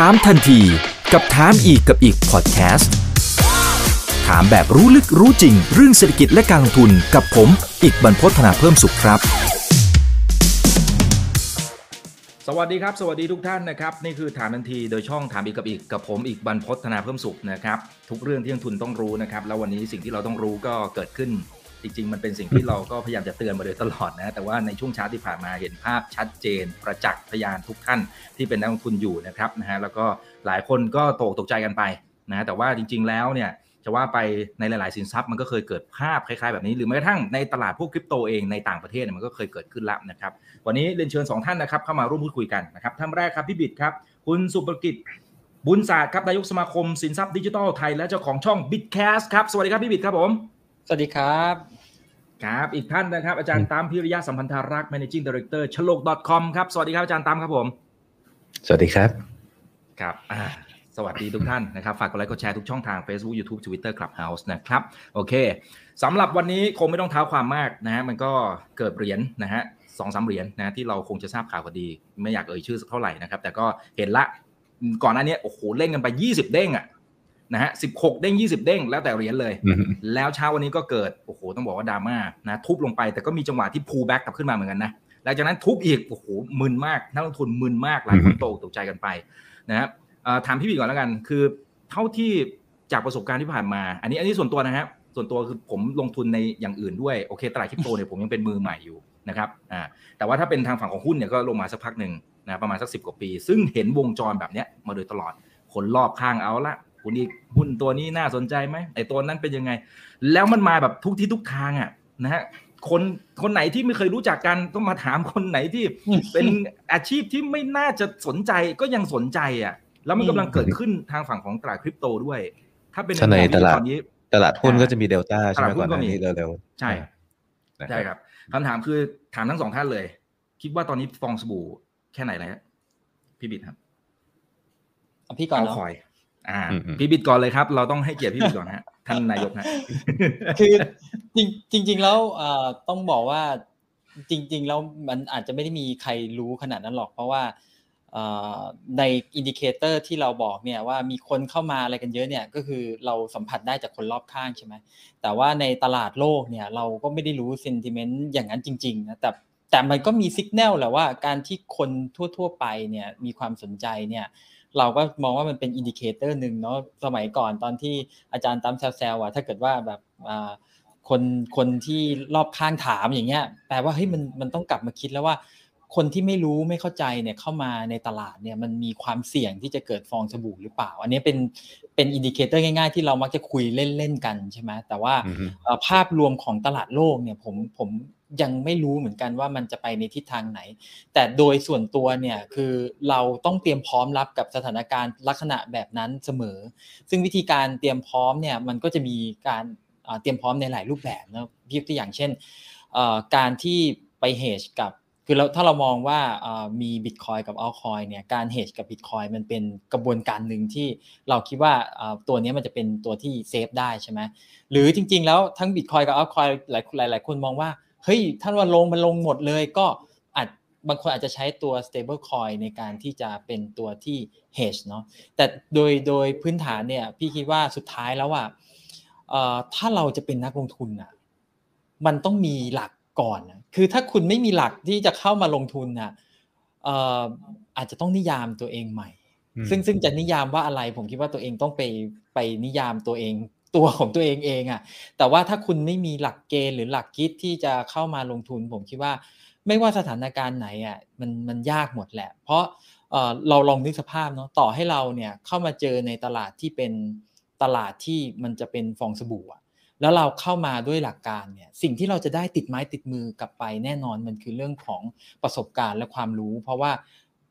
ถามทันทีกับถามอีกกับอีกพอดแคสต์ถามแบบรู้ลึกรู้จริง เรื่องเศรษฐกิจและการลงทุนกับผม อีกบรรพฒนาเพิ่มสุขครับ สวัสดีครับ สวัสดีทุกท่านนะครับ นี่คือถามทันทีโดยช่องถามอีกกับอีกกับผมอีกบรรพฒนาเพิ่มสุขนะครับ ทุกเรื่องที่นักทุนต้องรู้นะครับ แล้ววันนี้สิ่งที่เราต้องรู้ก็เกิดขึ้น จริง ๆ มันเป็นสิ่งที่เราก็พยายามจะเตือนมาโดยตลอดนะ แต่ว่าในช่วงเช้าที่ผ่านมาเห็นภาพชัดเจน ประจักษ์พยานทุกท่านที่เป็นนักลงทุนอยู่นะครับนะฮะแล้วก็หลายคนก็ตกตกใจกันไปนะแต่ว่าจริง ๆ แล้วเนี่ยจะว่าไปในหลาย ๆ สินทรัพย์มันก็เคยเกิดภาพคล้าย ๆ แบบนี้ หรือแม้กระทั่งในตลาดพวกคริปโตเองในต่างประเทศเนี่ยมันก็เคยเกิดขึ้นแล้วนะครับวันนี้เรียนเชิญสองท่านนะครับเข้ามาร่วมพูดคุยกันนะครับท่านแรกครับพี่บิดครับ คุณสุภกิจบุญศาสตร์ครับนายกสมาคมสินทรัพย์ดิจิทัลไทยและเจ้าของช่อง b i t c a s ครับสวัสดีครับพี่บิดครับผม สวัสดีครับ ครับอีกท่านนะครับอาจารย์ตามพิริยะสัมพันธารักษ์ managing director ชโลก .com ครับสวัสดีครับอาจารย์ตามครับผม สวัสดีครับครับอ่าสวัสดีทุกท่านนะครับฝากกดไลค์กดแชร์ทุกช่องทาง Facebook YouTube Twitter Clubhouse นะครับโอเคสำหรับวันนี้คงไม่ต้องเท้าความมากนะฮะมันก็เกิดเหรียญนะฮะสองสามเหรียญนะที่เราคงจะทราบข่าวกันดี ไม่อยากเอ่ยชื่อสักเท่าไหร่นะครับแต่ก็เห็นละก่อนหน้านี้โอ้โหเล่นกันไป 20 เด้งอะ นะฮะสิบหกเด้ง20เด้งแล้วแต่เหรียญเลยอืมแล้วเช้าวันนี้ก็เกิดโอ้โหต้องบอกว่าดราม่านะทุบลงไปแต่ก็มีจังหวะที่พูแบ็กกลับขึ้นมาเหมือนกันนะหลังจากนั้นทุบอีกโอ้โหมึนมากนักลงทุนมึนมากหลายคนตกตกใจกันไปนะครับเอ่อถามพี่บีก่อนแล้วกัน คือเท่าที่จากประสบการณ์ที่ผ่านมา อันนี้อันนี้ส่วนตัวนะครับส่วนตัวคือผมลงทุนในอย่างอื่นด้วยโอเคตลาดคริปโตเนี่ยผมยังเป็นมือใหม่อยู่นะครับอ่าแต่ว่าถ้าเป็นทางฝั่งของหุ้นเนี่ยก็ลงมาสักพักหนึ่งนะประมาณสักสิกว่าปี ซึ่งเห็นวงจรแบบเนี้ยมาโดยตลอดคนรอบข้างเอาละ คุณอีกหุ้นตัวนี้น่าสนใจไหมไอ้ตัวนั้นเป็นยังไง แล้วมันมาแบบทุกที่ทุกทางอะนะฮะคนคนไหนที่ไม่เคยรู้จักกันต้องมาถามคนไหนที่เป็นอาชีพที่ไม่น่าจะสนใจก็ยังสนใจอะ แล้วมันกำลังเกิดขึ้นทางฝั่งของตลาดคริปโตด้วย ถ้าเป็นถ้าในมุมมองตลาดตอนนี้ตลาดหุ้นก็จะมีเดลต้าใช่ไหมตลาดหุ้ก่อนนหก็น้ามีนี้เร็วๆใช่นะใช่ครับคำถามคือถามทั้งสองท่านเลย คิดว่าตอนนี้ฟองสบู่แค่ไหนแล้วพี่บิดครับเอาพี่ก่อนเอาเนาะคอย อ่าอืมอืมพี่บิดก่อนเลยครับ เราต้องให้เกียรติพี่บิดก่อนฮะท่านนายกฮะคือจริงจริงๆแล้วเอ่อต้องบอกว่าจริง ๆ แล้วมันอาจจะไม่ได้มีใครรู้ขนาดนั้นหรอก เพราะว่าเอ่อใน indicator ที่เราบอกเนี่ยว่ามีคนเข้ามาอะไรกันเยอะเนี่ยก็คือเราสัมผัสได้จากคนรอบข้างใช่ไหมแต่ว่าในตลาดโลกเนี่ยเราก็ไม่ได้รู้ sentiment อย่างนั้นจริงๆนะแต่แต่มันก็มีสัญญาณแหละว่าการที่คนทั่ว ๆ ไปเนี่ยมีความสนใจเนี่ย เราก็มองว่ามันเป็น indicator หนึ่งเนาะสมัยก่อนตอนที่อาจารย์ตามแซวๆอะถ้าเกิดว่าแบบอ่าคนคนที่รอบข้างถามอย่างเงี้ยแปลว่าเฮ้ยมันมันต้องกลับมาคิดแล้วว่าคนที่ไม่รู้ไม่เข้าใจเนี่ยเข้ามาในตลาดเนี่ยมันมีความเสี่ยงที่จะเกิดฟองสบู่หรือเปล่า อันนี้เป็นเป็น indicator ง่ายๆ ที่เรามักจะคุยเล่นๆกันใช่ไหมแต่ว่าอือฮึเอ่อภาพรวมของตลาดโลกเนี่ยผมผม ยังไม่รู้เหมือนกันว่ามันจะไปในทิศทางไหน แต่โดยส่วนตัวเนี่ยคือเราต้องเตรียมพร้อมรับกับสถานการณ์ลักษณะแบบนั้นเสมอ ซึ่งวิธีการเตรียมพร้อมเนี่ยมันก็จะมีการเตรียมพร้อมในหลายรูปแบบนะพี่ยกตัวอย่างเช่นการที่ไปเฮชกับคือเราถ้าเรามองว่ามีบิตคอยกับอัลคอยเนี่ยการเฮชกับบิตคอยมันเป็นกระบวนการหนึ่งที่เราคิดว่าตัวนี้มันจะเป็นตัวที่เซฟได้ใช่ไหมหรือจริง ๆ แล้วทั้ง Bitcoin กับ Altcoin หลายหลายหลายคนมองว่า เฮ้ยท่านว่าลงมันลงหมดเลยก็อาจบางคนอาจจะใช้ตัว stable coin ในการที่จะเป็นตัวที่ hedge เนาะแต่โดยโดยพื้นฐานเนี่ยพี่คิดว่าสุดท้ายแล้วอะเอ่อถ้าเราจะเป็นนักลงทุนอะมันต้องมีหลักก่อนนะคือถ้าคุณไม่มีหลักที่จะเข้ามาลงทุนอะเอ่ออาจจะต้องนิยามตัวเองใหม่อืมซึ่งซึ่งจะนิยามว่าอะไรผมคิดว่าตัวเองต้องไปไปนิยามตัวเอง ตัวของตัวเองเองอะ่ะแต่ว่าถ้าคุณไม่มีหลักเกณฑ์หรือหลักคิดที่จะเข้ามาลงทุน ผมคิดว่าไม่ว่าสถานการณ์ไหนอะ่ะมันมันยากหมดแหละ เพราะเเราลองนึกสภาพเนาะต่อให้เราเนี่ยเข้ามาเจอในตลาดที่เป็นตลาดที่มันจะเป็นฟองสบู่อะแล้วเราเข้ามาด้วยหลักการเนี่ยสิ่งที่เราจะได้ติดไม้ติดมือกลับไปแน่นอนมันคือเรื่องของประสบการณ์และความรู้ เพราะว่า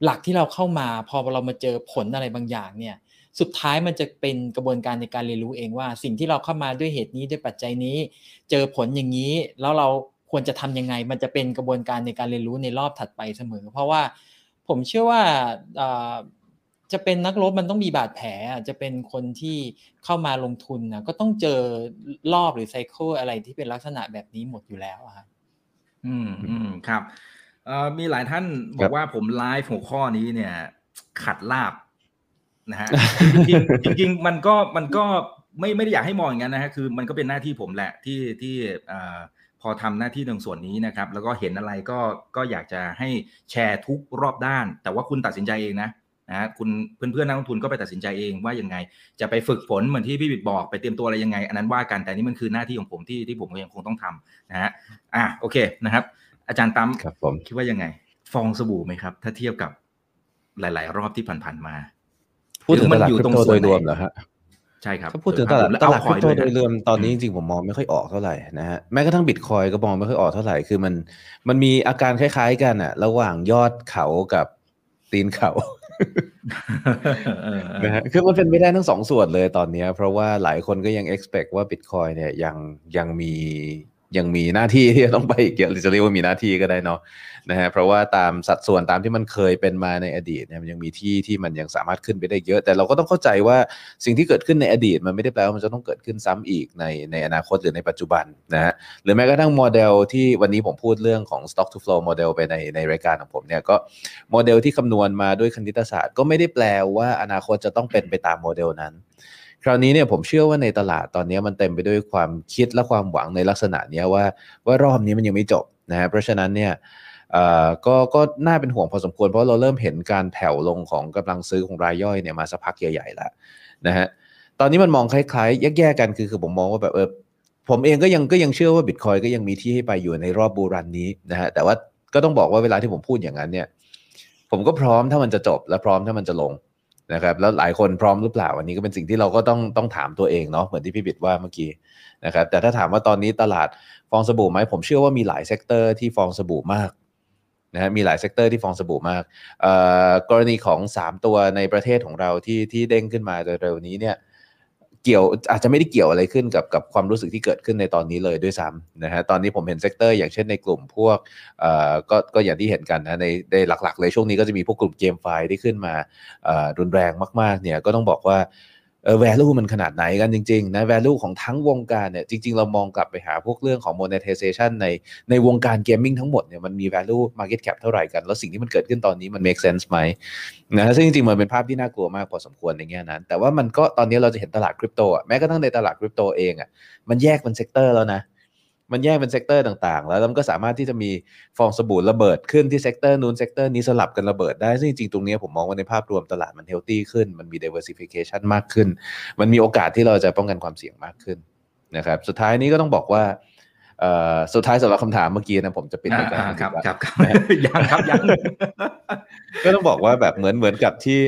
หลักที่เราเข้ามาพอเรามาเจอผลอะไรบางอย่างเนี่ย สุดท้ายมันจะเป็นกระบวนการในการเรียนรู้เองว่า สิ่งที่เราเข้ามาด้วยเหตุนี้ด้วยปัจจัยนี้ เจอผลอย่างนี้แล้วเราควรจะทำยังไง มันจะเป็นกระบวนการในการเรียนรู้ในรอบถัดไปเสมอ เพราะว่าผมเชื่อว่าเอ่อจะเป็นนักรบมันต้องมีบาดแผลอะจะเป็นคนที่เข้ามาลงทุนนะก็ต้องเจอรอบหรือไซเคิลอะไรที่เป็นลักษณะแบบนี้หมดอยู่แล้วอะครับอืมอืมครับเอ่อมีหลายท่านบครัอกบว่าผมไลฟ์หัวข้อนี้เนี่ย ขัดลาบ นะฮะจริงๆจริงๆมันก็มันก็ไม่ไม่ได้อยากให้มองอย่างนั้นนะฮะคือมันก็เป็นหน้าที่ผมแหละที่ที่พอทำหน้าที่ตรงส่วนนี้นะครับ แล้วก็เห็นอะไรก็ก็อยากจะให้แชร์ทุกรอบด้าน แต่ว่าคุณตัดสินใจเองนะนะคุณเพื่อนเพื่อนนักลงทุนก็ไปตัดสินใจเองว่ายังไง จะไปฝึกฝนเหมือนที่พี่บิดบอกไปเตรียมตัวอะไรยังไง อันนั้นว่ากันแต่นี่มันคือหน้าที่ของผมที่ที่ผมยังคงต้องทำนะฮะอะโอเคนะครับ อาจารย์ตั้มครับผมคิดว่ายังไง ฟองสบู่ไหมครับ ถ้าเทียบกับหลาย ๆ รอบที่ผ่านๆมา พูดถึงตลาดคริปโตโดยรวมเหรอฮะใช่ครับถ้าพูดถึงตลาดตลาดคริปโตโดยรวมตอนนี้จริงๆผมมองไม่ค่อยออกเท่าไหร่นะฮะแม้กระทั่งบิตคอยก็มองไม่ค่อยออกเท่าไหร่คือมันมันมีอาการคล้าย ๆ กันอะระหว่างยอดเขากับตีนเขานะฮะคือมันเป็นไม่ได้ทั้งสองส่วนเลยตอนนี้ เพราะว่าหลายคนก็ยัง expect ว่าบิตคอยเนี่ยยังยังมี ยังมีหน้าที่ที่ต้องไปอีกเยอะหรือจะเรียกว่ามีหน้าที่ก็ได้เนาะนะฮะเพราะว่าตามสัดส่วนตามที่มันเคยเป็นมาในอดีตเนี่ยมันยังมีที่ที่มันยังสามารถขึ้นไปได้เยอะ แต่เราก็ต้องเข้าใจว่าสิ่งที่เกิดขึ้นในอดีต มันไม่ได้แปลว่ามันจะต้องเกิดขึ้นซ้ำอีกในในอนาคตหรือในปัจจุบันนะฮะหรือแม้กระทั่งโมเดลที่วันนี้ผมพูดเรื่องของ stock to flow โมเดลไปในในรายการของผมเนี่ยก็โมเดลที่คำนวณมาด้วยคณิตศาสตร์ ก็ไม่ได้แปลว่าอนาคตจะต้องเป็นไปตามโมเดลนั้น คราวนี้เนี่ยผมเชื่อว่าในตลาดตอนนี้มันเต็มไปด้วยความคิดและความหวังในลักษณะนี้ว่าว่ารอบนี้มันยังไม่จบนะฮะเพราะฉะนั้นเนี่ยก็ก็น่าเป็นห่วงพอสมควรเพราะเราเริ่มเห็นการแผ่วลงของกำลังซื้อของรายย่อยเนี่ยมาสักพักใหญ่ๆแล้วนะฮะตอนนี้มันมองคล้ายๆแยกๆกันคือคือผมมองว่าแบบเออผมเองก็ยังก็ยังเชื่อว่าบิตคอยก็ยังมีที่ให้ไปอยู่ในรอบบูรันนี้นะฮะแต่ว่าก็ต้องบอกว่าเวลาที่ผมพูดอย่างนั้นเนี่ยผมก็พร้อมถ้ามันจะจบและพร้อมถ้ามันจะลง นะครับแล้วหลายคนพร้อมหรือเปล่าอันนี้ก็เป็นสิ่งที่เราก็ต้องต้องถามตัวเองเนาะเหมือนที่พี่บิดว่าเมื่อกี้นะครับแต่ถ้าถามว่าตอนนี้ตลาดฟองสบู่ไหมผมเชื่อว่ามีหลาย sector ที่ฟองสบู่มากนะฮะมีหลาย sector ที่ฟองสบู่มากกรณีของ 3 ตัวในประเทศของเราที่ที่เด้งขึ้นมาเร็วนี้เนี่ย เกี่ยวอาจจะไม่ได้เกี่ยวอะไรขึ้นกับกับความรู้สึกที่เกิดขึ้นในตอนนี้เลยด้วยซ้ำนะฮะตอนนี้ผมเห็น sector อย่างเช่นในกลุ่มพวกเอ่อก็ก็อย่างที่เห็นกันนะในในหลักๆ เลยช่วงนี้ก็จะมีพวกกลุ่ม GameFi ที่ขึ้นมาเอ่อรุนแรงมากๆเนี่ยก็ต้องบอกว่า เออ value มันขนาดไหนกันจริงๆนะ value ของทั้งวงการเนี่ยจริง ๆ เรามองกลับไปหาพวกเรื่องของ monetization ในในวงการ gaming ทั้งหมดเนี่ยมันมี value market cap เท่าไหร่กัน แล้วสิ่งที่มันเกิดขึ้นตอนนี้มัน make sense ไหมนะซึ่งจริงๆมันเป็นภาพที่น่ากลัวมากพอสมควรในแง่นั้น แต่ว่ามันก็ตอนนี้เราจะเห็นตลาดคริปโตอะแม้กระทั่งในตลาดคริปโตเองอะมันแยกเป็น sector แล้วนะ มันแยกเป็น sector ต่างๆ แล้วมันก็สามารถที่จะมีฟองสบู่ระเบิดขึ้นที่ sector นู้น sector นี้สลับกันระเบิดได้ซึ่งจริงๆ ตรงนี้ผมมองว่าในภาพรวมตลาดมัน healthy ขึ้น มันมี diversification มากขึ้น มันมีโอกาสที่เราจะป้องกันความเสี่ยงมากขึ้นนะครับ สุดท้ายนี้ก็ต้องบอกว่าสุดท้ายสำหรับคำถามเมื่อกี้นะผมจะปิดรายการครับครับยังครับยังก็ต้องบอกว่าแบบเหมือนเหมือนกับที่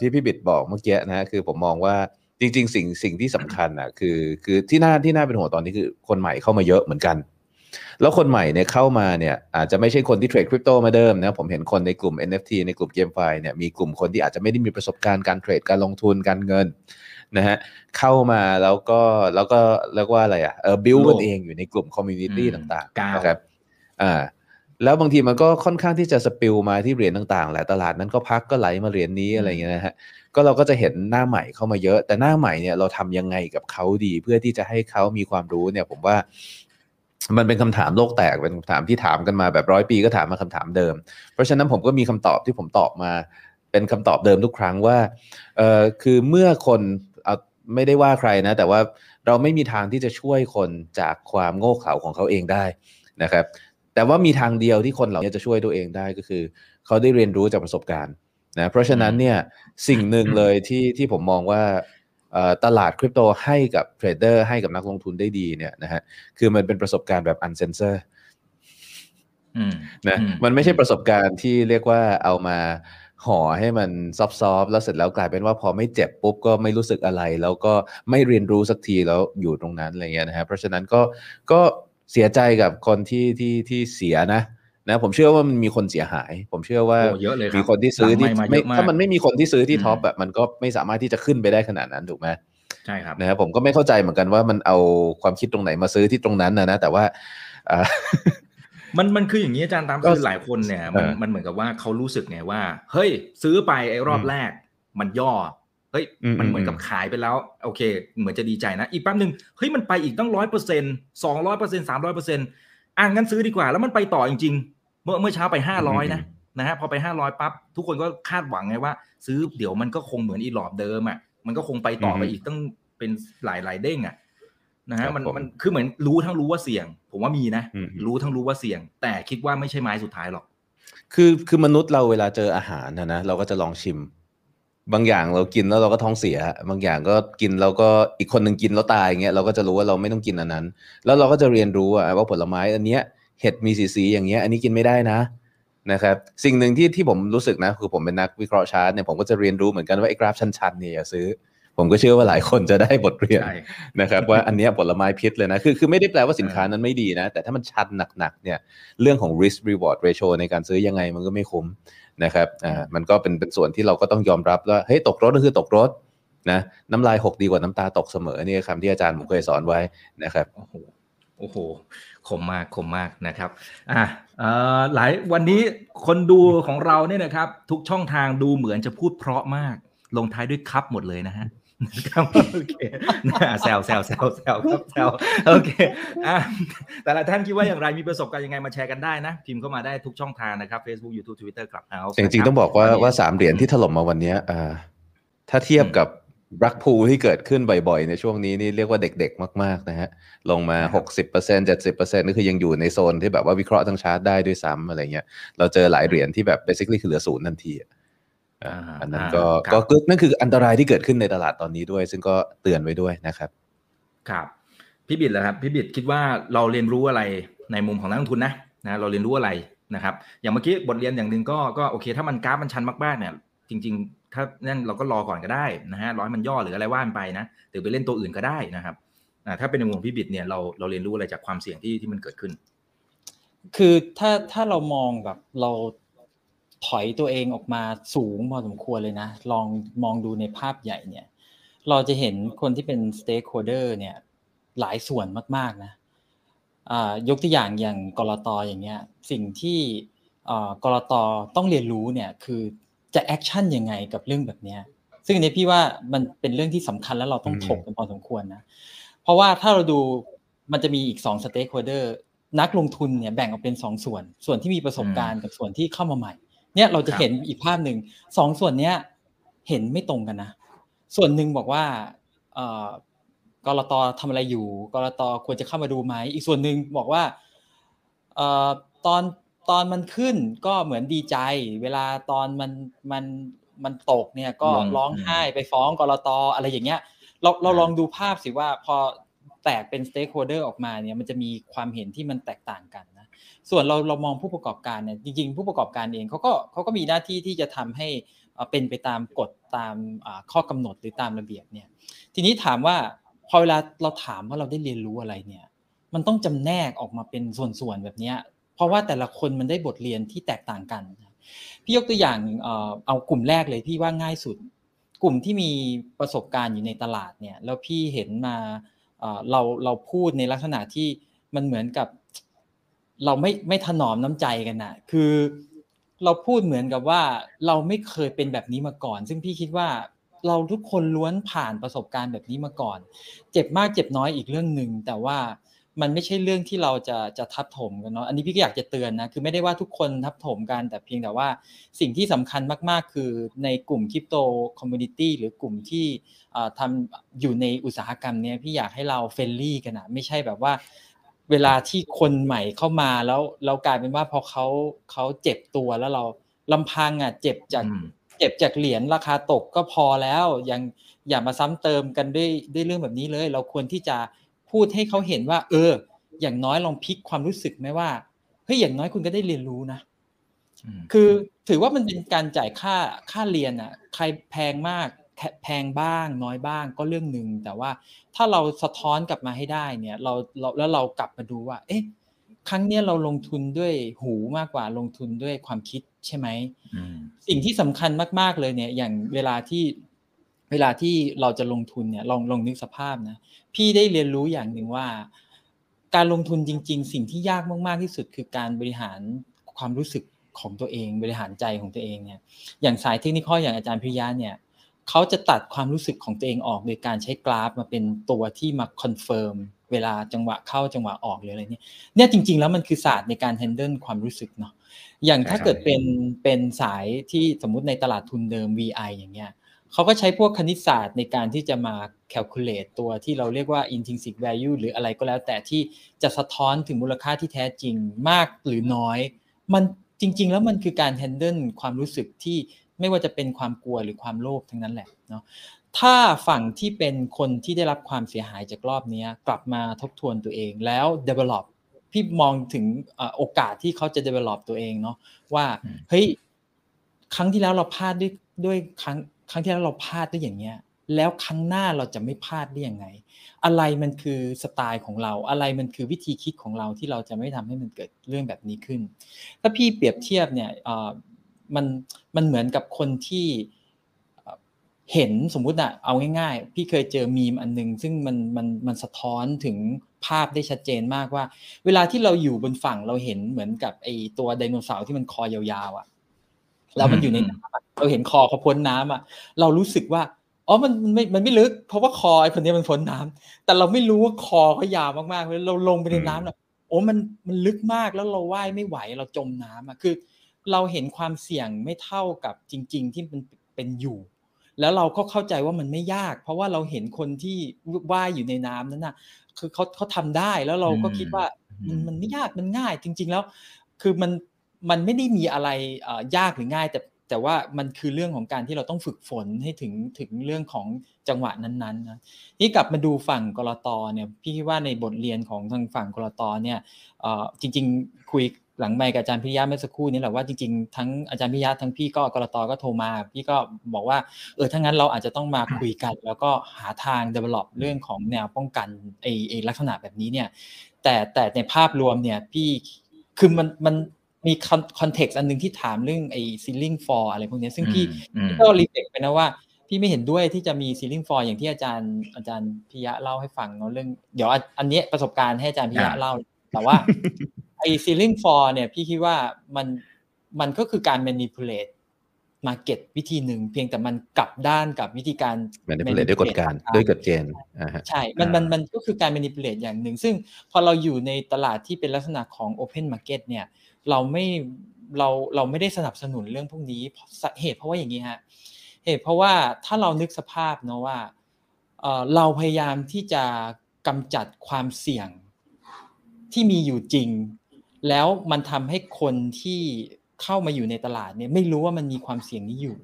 ที่พี่บิดบอกเมื่อกี้นะคือผมมองว่า จริง ๆ สิ่งสิ่งที่สำคัญอะคือคือที่น่าที่น่าเป็นห่วงตอนนี้คือคนใหม่เข้ามาเยอะเหมือนกัน แล้วคนใหม่เนี่ยเข้ามาเนี่ยอาจจะไม่ใช่คนที่เทรดคริปโตมาเดิมนะผมเห็นคนในกลุ่ม NFT ในกลุ่ม GameFi เนี่ยมีกลุ่มคนที่อาจจะไม่ได้มีประสบการณ์การเทรดการลงทุนการเงินนะฮะเข้ามาแล้วก็แล้วก็เรียกว่าอะไรอะเออบิวกันเองอยู่ในกลุ่ม community ต่างๆนะครับอ่าแล้วบางทีมันก็ค่อนข้างที่จะ spill มาที่เหรียญต่างๆแหละตลาดนั้นก็พักก็ไหลมาเหรียญนี้อะไรเงี้ยนะฮะ ก็เราก็จะเห็นหน้าใหม่เข้ามาเยอะ แต่หน้าใหม่เนี่ยเราทำยังไงกับเขาดีเพื่อที่จะให้เขามีความรู้เนี่ย ผมว่ามันเป็นคำถามโลกแตกเป็นคำถามที่ถามกันมาแบบร้อยปีก็ถามมาคำถามเดิม เพราะฉะนั้นผมก็มีคำตอบที่ผมตอบมาเป็นคำตอบเดิมทุกครั้งว่าเออคือเมื่อคนเอาไม่ได้ว่าใครนะ แต่ว่าเราไม่มีทางที่จะช่วยคนจากความโง่เขลาของเขาเองได้นะครับ แต่ว่ามีทางเดียวที่คนเหล่านี้จะช่วยตัวเองได้ก็คือ เขาได้เรียนรู้จากประสบการณ์ นะเพราะฉะนั้นเนี่ยสิ่งหนึ่งเลยที่ที่ผมมองว่าตลาดคริปโตให้กับเทรดเดอร์ให้กับนักลงทุนได้ดีเนี่ยนะฮะคือมันเป็นประสบการณ์แบบอันเซนเซอร์นะมันไม่ใช่ประสบการณ์ที่เรียกว่าเอามาห่อให้มันซอฟๆแล้วเสร็จแล้วกลายเป็นว่าพอไม่เจ็บปุ๊บก็ไม่รู้สึกอะไร แล้วก็ไม่เรียนรู้สักทีแล้วอยู่ตรงนั้นอะไรเงี้ยนะฮะเพราะฉะนั้นก็ก็เสียใจกับคนที่ที่ที่เสียนะ นะผมเชื่อว่ามันมีคนเสียหาย ผมเชื่อว่าเยอะเลยมีคนที่ซื้อที่ไม่ถ้ามันไม่มีคนที่ซื้อที่ท็อปแบบมันก็ไม่สามารถที่จะขึ้นไปได้ขนาดนั้นถูกไหมใช่ครับนะครับผมก็ไม่เข้าใจเหมือนกันว่ามันเอาความคิดตรงไหนมาซื้อที่ตรงนั้นนะนะแต่ว่ามันมันคืออย่างนี้อาจารย์ตามคือหลายคนเนี่ยมันมันเหมือนกับว่าเขารู้สึกไงว่า เฮ้ย ซื้อไปไอ้รอบแรก มันย่อเฮ้ยมันเหมือนกับขายไปแล้ว โอเค เหมือนจะดีใจนะ อีกแป๊บหนึ่งเฮ้ยมันไปอีกตั้งร้อยเปอร์เซ็นต์สองร้อยเปอร์เซ็นต์สามร้อยเปอร์เซ็นต์อะงั้นซื้อดีกว่า แล้วมันไปต่อจริงๆเมื่อเมื่อเช้าไปห้าร้อยนะนะฮะพอไปห้าร้อยปั๊บทุกคนก็คาดหวังไงว่า ซื้อเดี๋ยวมันก็คงเหมือนอีหลอบเดิมอะมันก็คงไปต่อไปอีกตั้งเป็นหลายหลายเด้งอะนะฮะมันมันคือเหมือนรู้ทั้งรู้ว่าเสี่ยง ผมว่ามีนะ รู้ทั้งรู้ว่าเสี่ยง แต่คิดว่าไม่ใช่ไม้สุดท้ายหรอก คือคือมนุษย์เราเวลาเจออาหารนะนะเราก็จะลองชิม บางอย่างเรากินแล้วเราก็ท้องเสีย บางอย่างก็กินแล้วก็อีกคนหนึ่งกินแล้วตายอย่างเงี้ยเราก็จะรู้ว่าเราไม่ต้องกินอันนั้น แล้วเราก็จะเรียนรู้ว่าผลไม้อันเนี้ย เห็ดมีสีสีอย่างเงี้ยอันนี้กินไม่ได้นะนะครับสิ่งหนึ่งที่ที่ผมรู้สึกนะคือผมเป็นนักวิเคราะห์ชาร์ตเนี่ยผมก็จะเรียนรู้เหมือนกันว่าไอ้กราฟชันๆเนี่ยอย่าซื้อ ผมก็เชื่อว่าหลายคนจะได้บทเรียนนะครับว่าอันนี้ผลไม้พิษเลยนะคือคือไม่ได้แปลว่าสินค้านั้นไม่ดีนะ แต่ถ้ามันชันหนักๆเนี่ยเรื่องของ risk reward ratio ในการซื้อยังไงมันก็ไม่คุ้มนะครับอ่ามันก็เป็นเป็นส่วนที่เราก็ต้องยอมรับว่าเฮ้ยตกรถก็คือตกรถนะน้ำลายหกดีกว่าน้ำตาตกเสมอนี่คำที่อาจารย์ผมเคยสอนไว้นะครับ โอ้โหโอ้โหคมมากคมมากนะครับอ่าหลายวันนี้คนดูของเราเนี่ยนะครับ ทุกช่องทางดูเหมือนจะพูดเพราะมาก ลงท้ายด้วยครับหมดเลยนะฮะครับโอเคแซวแซวแซวแซวครับแซวโอเคอะแต่ละท่านคิดว่าอย่างไรมีประสบการณ์ยังไงมาแชร์กันได้นะ พิมพ์เข้ามาได้ทุกช่องทางนะครับ Facebook YouTube Twitter ครับเอาจริงๆต้องบอกว่าว่าสามเหรียญที่ถล่มมาวันนี้อ่าถ้าเทียบกับ รักพูที่เกิดขึ้นบ่อยๆ ในช่วงนี้นี่เรียกว่าเด็กๆ มากๆนะฮะ ลงมา 60% 70%นี่คือยังอยู่ในโซนที่แบบว่าวิเคราะห์ทั้งชาร์ตได้ด้วยซ้ำอะไรเงี้ย เราเจอหลายเหรียญที่แบบ basically คือเหลือศูนย์ทันทีอันนั้นก็ก็นั่นคืออันตรายที่เกิดขึ้นในตลาดตอนนี้ด้วย ซึ่งก็เตือนไว้ด้วยนะครับ ครับ พี่บิดเหรอครับ พี่บิดคิดว่าเราเรียนรู้อะไรในมุมของนักลงทุนนะนะเราเรียนรู้อะไรนะครับ อย่างเมื่อกี้บทเรียนอย่างหนึ่งก็ก็โอเค ถ้ามันกราฟมันชันมากๆเนี่ยจริง ๆ ถ้านั่นเราก็รอก่อนก็ได้นะฮะรอให้มันย่อหรืออะไรว่ากันไปนะหรือไปเล่นตัวอื่นก็ได้นะครับถ้าเป็นในมุมพี่บิดเนี่ยเราเราเรียนรู้อะไรจากความเสี่ยงที่ที่มันเกิดขึ้น คือถ้าถ้าเรามองแบบเราถอยตัวเองออกมาสูงพอสมควรเลยนะ ลองมองดูในภาพใหญ่เนี่ย เราจะเห็นคนที่เป็น stakeholder เนี่ยหลายส่วนมากๆนะยกตัวอย่างอย่างกรตออย่างเงี้ยสิ่งที่กรตอต้องเรียนรู้เนี่ยคือ จะ action ยังไงกับเรื่องแบบนี้ซึ่งในพี่ว่ามันเป็นเรื่องที่สำคัญแล้วเราต้องถกกันพอสมควรนะเพราะว่าถ้าเราดูมันจะมีอีกสอง stakeholder นักลงทุนเนี่ยแบ่งออกเป็นสองส่วน ส่วนที่มีประสบการณ์กับส่วนที่เข้ามาใหม่ เนี่ยเราจะเห็นอีกภาพหนึ่งสองส่วนเนี้ยเห็นไม่ตรงกันนะ ส่วนหนึ่งบอกว่ากลต.ทำอะไรอยู่กลต.ควรจะเข้ามาดูไหมอีกส่วนหนึ่งบอกว่าตอน ตอนมันขึ้นก็เหมือนดีใจ เวลาตอนมันมันมันตกเนี่ยก็ร้องไห้ไปฟ้องกลต.อะไรอย่างเงี้ย เราเราลองดูภาพสิว่าพอแตกเป็น stakeholder ออกมาเนี่ยมันจะมีความเห็นที่มันแตกต่างกันส่วนเราเรามองผู้ประกอบการเนี่ยจริงๆ ผู้ประกอบการเองเขาก็เขาก็มีหน้าที่ที่จะทำให้เป็นไปตามกฎตามข้อกำหนดหรือตามระเบียบเนี่ย ทีนี้ถามว่าพอเวลาเราถามว่าเราได้เรียนรู้อะไรเนี่ย มันต้องจำแนกออกมาเป็นส่วนๆแบบนี้ เพราะว่าแต่ละคนมันได้บทเรียนที่แตกต่างกัน พี่ยกตัวอย่างเอากลุ่มแรกเลยพี่ว่าง่ายสุด กลุ่มที่มีประสบการณ์อยู่ในตลาดเนี่ยแล้วพี่เห็นมาเราเราพูดในลักษณะที่มันเหมือนกับ เราไม่ไม่ถนอมน้ำใจกันนะคือเราพูดเหมือนกับว่าเราไม่เคยเป็นแบบนี้มาก่อน ซึ่งพี่คิดว่าเราทุกคนล้วนผ่านประสบการณ์แบบนี้มาก่อน เจ็บมากเจ็บน้อยอีกเรื่องหนึ่งแต่ว่า มันไม่ใช่เรื่องที่เราจะจะทับถมกันเนาะอันนี้พี่ก็อยากจะเตือนนะคือไม่ได้ว่าทุกคนทับถมกันแต่เพียงแต่ว่าสิ่งที่สำคัญมาก ๆ คือในกลุ่ม crypto community หรือกลุ่มที่ทำอยู่ในอุตสาหกรรมเนี้ยพี่อยากให้เรา friendly กันนะไม่ใช่แบบว่า เวลาที่คนใหม่เข้ามาแล้วเรากลายเป็นว่าพอเขาเขาเจ็บตัวแล้วเราลำพังอะเจ็บจากเจ็บจากเหรียญราคาตกก็พอแล้วยังอย่ามาซ้ำเติมกันด้วยด้วยเรื่องแบบนี้เลย เราควรที่จะ พูดให้เขาเห็นว่า เออ อย่างน้อยลองพลิกความรู้สึกไหมว่าเฮ้ยอย่างน้อยคุณก็ได้เรียนรู้นะคือถือว่ามันเป็นการจ่ายค่าค่าเรียนอะใครแพงมากแพงบ้าง น้อยบ้างก็เรื่องหนึ่งแต่ว่าถ้าเราสะท้อนกลับมาให้ได้เนี่ยเราเราแล้วเรากลับมาดูว่า เอ๊ะ ครั้งนี้เราลงทุนด้วยหูมากกว่าลงทุนด้วยความคิดใช่ไหมสิ่งที่สำคัญมาก ๆเลยเนี่ย อย่างเวลาที่เวลาที่เราจะลงทุนเนี่ยลองลองนึกสภาพนะ พี่ได้เรียนรู้อย่างหนึ่งว่า การลงทุนจริง ๆ สิ่งที่ยากมาก ๆ ที่สุด คือการบริหารความรู้สึกของตัวเอง บริหารใจของตัวเองเนี่ยอย่างสายเทคนิคอย่างอาจารย์พิยาเนี่ยเขาจะตัดความรู้สึกของตัวเองออก โดยการใช้กราฟมาเป็นตัวที่มา confirm เวลาจังหวะเข้าจังหวะออกหรืออะไรเนี่ยเนี่ยจริง ๆ แล้วมันคือศาสตร์ในการ handle ความรู้สึกเนาะอย่างถ้าเกิดเป็นเป็นสายที่สมมุติในตลาดทุนเดิม VI อย่างเงี้ย เขาก็ใช้พวกคณิตศาสตร์ในการที่จะมา calculate ตัวที่เราเรียกว่า intrinsic value หรืออะไรก็แล้วแต่ที่จะสะท้อนถึงมูลค่าที่แท้จริงมากหรือน้อย มันจริง ๆ แล้วมันคือการ handle ความรู้สึกที่ไม่ว่าจะเป็นความกลัวหรือความโลภทั้งนั้นแหละเนาะถ้าฝั่งที่เป็นคนที่ได้รับความเสียหายจากรอบนี้กลับมาทบทวนตัวเองแล้ว develop พี่มองถึงโอกาสที่เขาจะ develop ตัวเองเนาะว่าเฮ้ยครั้งที่แล้วเราพลาดด้วยด้วยครั้ง ครั้งที่แล้วเราพลาดได้อย่างเงี้ย แล้วครั้งหน้าเราจะไม่พลาดได้ยังไง อะไรมันคือสไตล์ของเรา อะไรมันคือวิธีคิดของเราที่เราจะไม่ทำให้มันเกิดเรื่องแบบนี้ขึ้น ถ้าพี่เปรียบเทียบเนี่ยมันมันเหมือนกับคนที่เห็นสมมุติอะเอาง่ายๆ พี่เคยเจอมีมอันนึง ซึ่งมันมันมันสะท้อนถึงภาพได้ชัดเจนมากว่า เวลาที่เราอยู่บนฝั่งเราเห็นเหมือนกับไอตัวไดโนเสาร์ที่มันคอยาวๆอะแล้วมันอยู่ในน้ำ เราเห็นคอเขาพ้นน้ำอะ เรารู้สึกว่าอ๋อมันมันไม่มันไม่ลึก เพราะว่าคอไอ้คนนี้มันพ้นน้ำแต่เราไม่รู้ว่าคอเขายาวมากๆเลยเราลงไปในน้ำเนาะโอ้มันมันลึกมากแล้วเราว่ายไม่ไหวเราจมน้ำอะคือ เราเห็นความเสี่ยงไม่เท่ากับจริง ๆ ที่มันเป็นอยู่ แล้วเราก็เข้าใจว่ามันไม่ยาก เพราะว่าเราเห็นคนที่ว่ายอยู่ในน้ำนั้นน่ะ คือเขาเขาทำได้แล้วเราก็คิดว่ามันมันไม่ยากมันง่าย จริง ๆ แล้ว คือมันมันไม่ได้มีอะไรยากหรือง่าย แต่ แต่ว่ามันคือเรื่องของการที่เราต้องฝึกฝนให้ถึงถึงเรื่องของจังหวะนั้นๆนะนี่กลับมาดูฝั่งกลต.เนี่ยพี่คิดว่าในบทเรียนของทางฝั่งกลต.เนี่ยจริง ๆ คุยหลังไมค์กับอาจารย์พิยะเมื่อสักครู่นี้แหละว่าจริงๆทั้งอาจารย์พิยะทั้งพี่ก็กลต.ก็โทรมา พี่ก็บอกว่าเออถ้างั้นเราอาจจะต้องมาคุยกัน แล้วก็หาทาง develop เรื่องของแนวป้องกันไอ้ลักษณะแบบนี้เนี่ยแต่แต่ในภาพรวมเนี่ยพี่คือมันมัน มี context อันนึงที่ถามเรื่องไอ้ ceiling floor อะไรพวกนี้ซึ่งพี่ก็ reflect ไปนะว่า พี่ไม่เห็นด้วยที่จะมี ceiling floor อย่างที่อาจารย์อาจารย์พิยะเล่าให้ฟังเนาะเรื่อง เดี๋ยวอันนี้ประสบการณ์ให้อาจารย์พิยะเล่า แต่ว่าไอ้ ceiling floor เนี่ยพี่คิดว่ามันมันก็คือการ manipulate มาเก็ตวิธีหนึ่งเพียงแต่มันกลับด้านกับวิธีการ manipulate ด้วยกฎการด้วยกฎเกณฑ์ใช่ มันมันมันก็คือการ manipulate อย่างหนึ่ง ซึ่งพอเราอยู่ในตลาดที่เป็นลักษณะของ open market เนี่ย เราไม่เราเราไม่ได้สนับสนุนเรื่องพวกนี้เหตุเพราะว่าอย่างนี้ฮะเหตุเพราะว่าถ้าเรานึกสภาพเนาะว่าเราพยายามที่จะกำจัดความเสี่ยงที่มีอยู่จริง แล้วมันทำให้คนที่เข้ามาอยู่ในตลาดเนี่ยไม่รู้ว่ามันมีความเสี่ยงนี้อยู่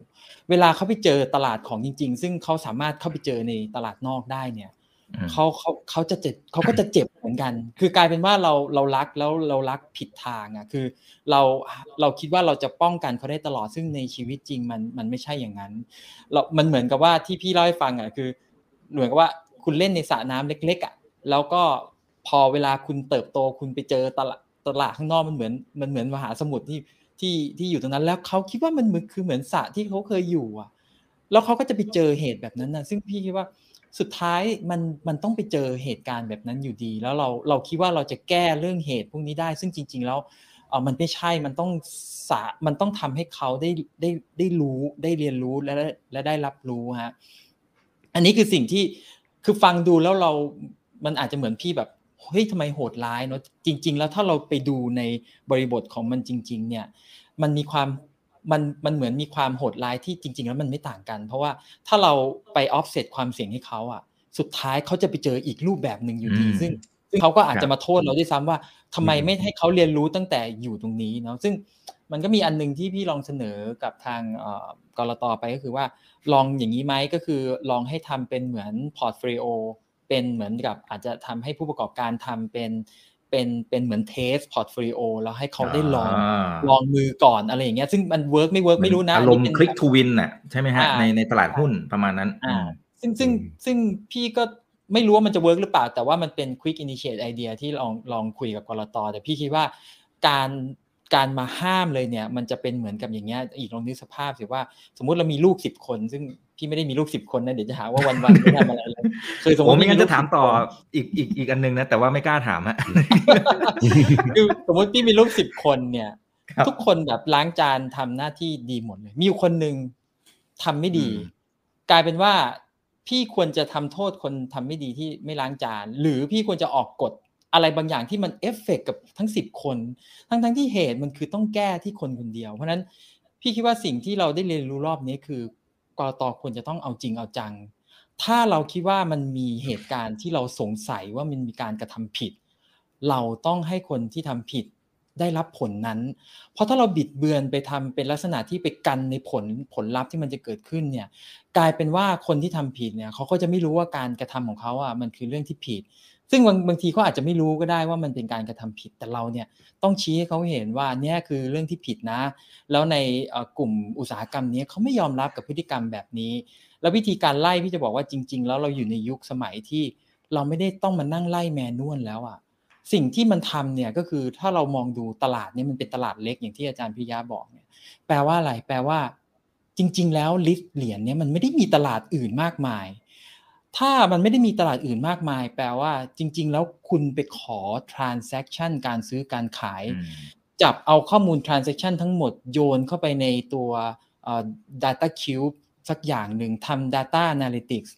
เวลาเขาไปเจอตลาดของจริง ๆ ซึ่งเขาสามารถเข้าไปเจอในตลาดนอกได้เนี่ย เขาเขาเขาจะเจ็บเขาก็จะเจ็บเหมือนกัน คือกลายเป็นว่าเราเรารักแล้วเรารักผิดทางอะคือเราเราคิดว่าเราจะป้องกันเขาได้ตลอดซึ่งในชีวิตจริงมันมันไม่ใช่อย่างนั้นเรา มันเหมือนกับว่าที่พี่เล่าให้ฟังอะคือเหมือนกับว่าคุณเล่นในสระน้ำเล็ก ๆอะแล้วก็พอเวลาคุณเติบโตคุณไปเจอตลาดตลาดข้างนอกมันเหมือนมันเหมือนมหาสมุทรที่ที่ที่อยู่ตรงนั้น แล้วเขาคิดว่ามันเหมือนคือเหมือนสระที่เขาเคยอยู่อะ แล้วเขาก็จะไปเจอเหตุแบบนั้นนะซึ่งพี่คิดว่า สุดท้ายมันมันต้องไปเจอเหตุการณ์แบบนั้นอยู่ดี แล้วเราเราคิดว่าเราจะแก้เรื่องเหตุพวกนี้ได้ ซึ่งจริง ๆ แล้วเออมันไม่ใช่มันต้องสามันต้องทำให้เขาได้ได้ได้รู้ได้เรียนรู้และและได้รับรู้ฮะอันนี้คือสิ่งที่คือฟังดูแล้วเรา มันอาจจะเหมือนพี่แบบเฮ้ยทำไมโหดร้ายเนาะจริง ๆ แล้วถ้าเราไปดูในบริบทของมันจริง ๆ เนี่ย มันมีความ มันมันเหมือนมีความโหดร้ายที่จริง ๆ แล้วมันไม่ต่างกัน เพราะว่าถ้าเราไปออฟเซตความเสี่ยงให้เขาอะ สุดท้ายเขาจะไปเจออีกรูปแบบหนึ่งอยู่ดี ซึ่งซึ่งเขาก็อาจจะมาโทษเราด้วยซ้ำว่าทำไมไม่ให้เขาเรียนรู้ตั้งแต่อยู่ตรงนี้เนาะซึ่งมันก็มีอันนึงที่พี่ลองเสนอกับทางกลต.ไปก็คือว่าลองอย่างนี้ไหมก็คือลองให้ทำเป็นเหมือน portfolio เป็นเหมือนกับอาจจะทำให้ผู้ประกอบการทำเป็น เป็นเป็นเหมือน test portfolio แล้วให้เขาได้ลองลองมือก่อนอะไรอย่างเงี้ยซึ่งมัน work ไม่ work ไม่รู้นะอารมณ์ click toวินอะใช่ไหมฮะในในตลาดหุ้นประมาณนั้นอ่าซึ่งซึ่งซึ่งพี่ก็ไม่รู้ว่ามันจะเวิร์กหรือเปล่า แต่ว่ามันเป็นควิกอินิเชตไอเดียที่ลองลองคุยกับกรตแต่พี่คิดว่าการ การมาห้ามเลยเนี่ยมันจะเป็นเหมือนกับอย่างเงี้ยอีกลองนึกสภาพสิว่า สมมุติเรามีลูกสิบคน ซึ่งพี่ไม่ได้มีลูกสิบคนนะเดี๋ยวจะหาว่าวันวันไม่ทำอะไรเลยคือสมมติไม่งั้นจะถามต่ออีกอีกอีกอันนึงนะแต่ว่าไม่กล้าถามฮะคือสมมติพี่มีลูกสิบคนเนี่ย ทุกคนแบบล้างจานทำหน้าที่ดีหมดเลย มีอยู่คนหนึ่งทำไม่ดี กลายเป็นว่าพี่ควรจะทำโทษคนทำไม่ดีที่ไม่ล้างจาน หรือพี่ควรจะออกกฎ อะไรบางอย่างที่มันเอฟเฟกกับทั้งสิบคน ทั้งทั้งที่เหตุมันคือต้องแก้ที่คนคนเดียว เพราะนั้นพี่คิดว่าสิ่งที่เราได้เรียนรู้รอบนี้คือกรตควรจะต้องเอาจริงเอาจัง ถ้าเราคิดว่ามันมีเหตุการณ์ที่เราสงสัยว่ามันมีการกระทำผิด เราต้องให้คนที่ทำผิดได้รับผลนั้น เพราะถ้าเราบิดเบือนไปทำเป็นลักษณะที่ไปกันในผลผลลัพธ์ที่มันจะเกิดขึ้นเนี่ยกลายเป็นว่าคนที่ทำผิดเนี่ยเขาก็จะไม่รู้ว่าการกระทำของเขาอะมันคือเรื่องที่ผิด ซึ่งบางบางทีเขาอาจจะไม่รู้ก็ได้ว่ามันเป็นการกระทำผิดแต่เราเนี่ยต้องชี้ให้เขาเห็นว่าเนี่ยคือเรื่องที่ผิดนะ แล้วในกลุ่มอุตสาหกรรมนี้เขาไม่ยอมรับกับพฤติกรรมแบบนี้ แล้ววิธีการไล่พี่จะบอกว่าจริง ๆ แล้วเราอยู่ในยุคสมัยที่เราไม่ได้ต้องมานั่งไล่แมนนวลแล้วอะสิ่งที่มันทำเนี่ยก็คือถ้าเรามองดูตลาดเนี่ยมันเป็นตลาดเล็กอย่างที่อาจารย์พิยาบอกเนี่ยแปลว่าอะไรแปลว่า จริง ๆ แล้วลิสต์เหรียญเนี่ยมันไม่ได้มีตลาดอื่นมากมาย ถ้ามันไม่ได้มีตลาดอื่นมากมาย แปลว่าจริง ๆ แล้วคุณไปขอ transaction การซื้อการขาย จับเอาข้อมูล transaction ทั้งหมดโยนเข้าไปในตัว data cube สักอย่างหนึ่งทำ data analytics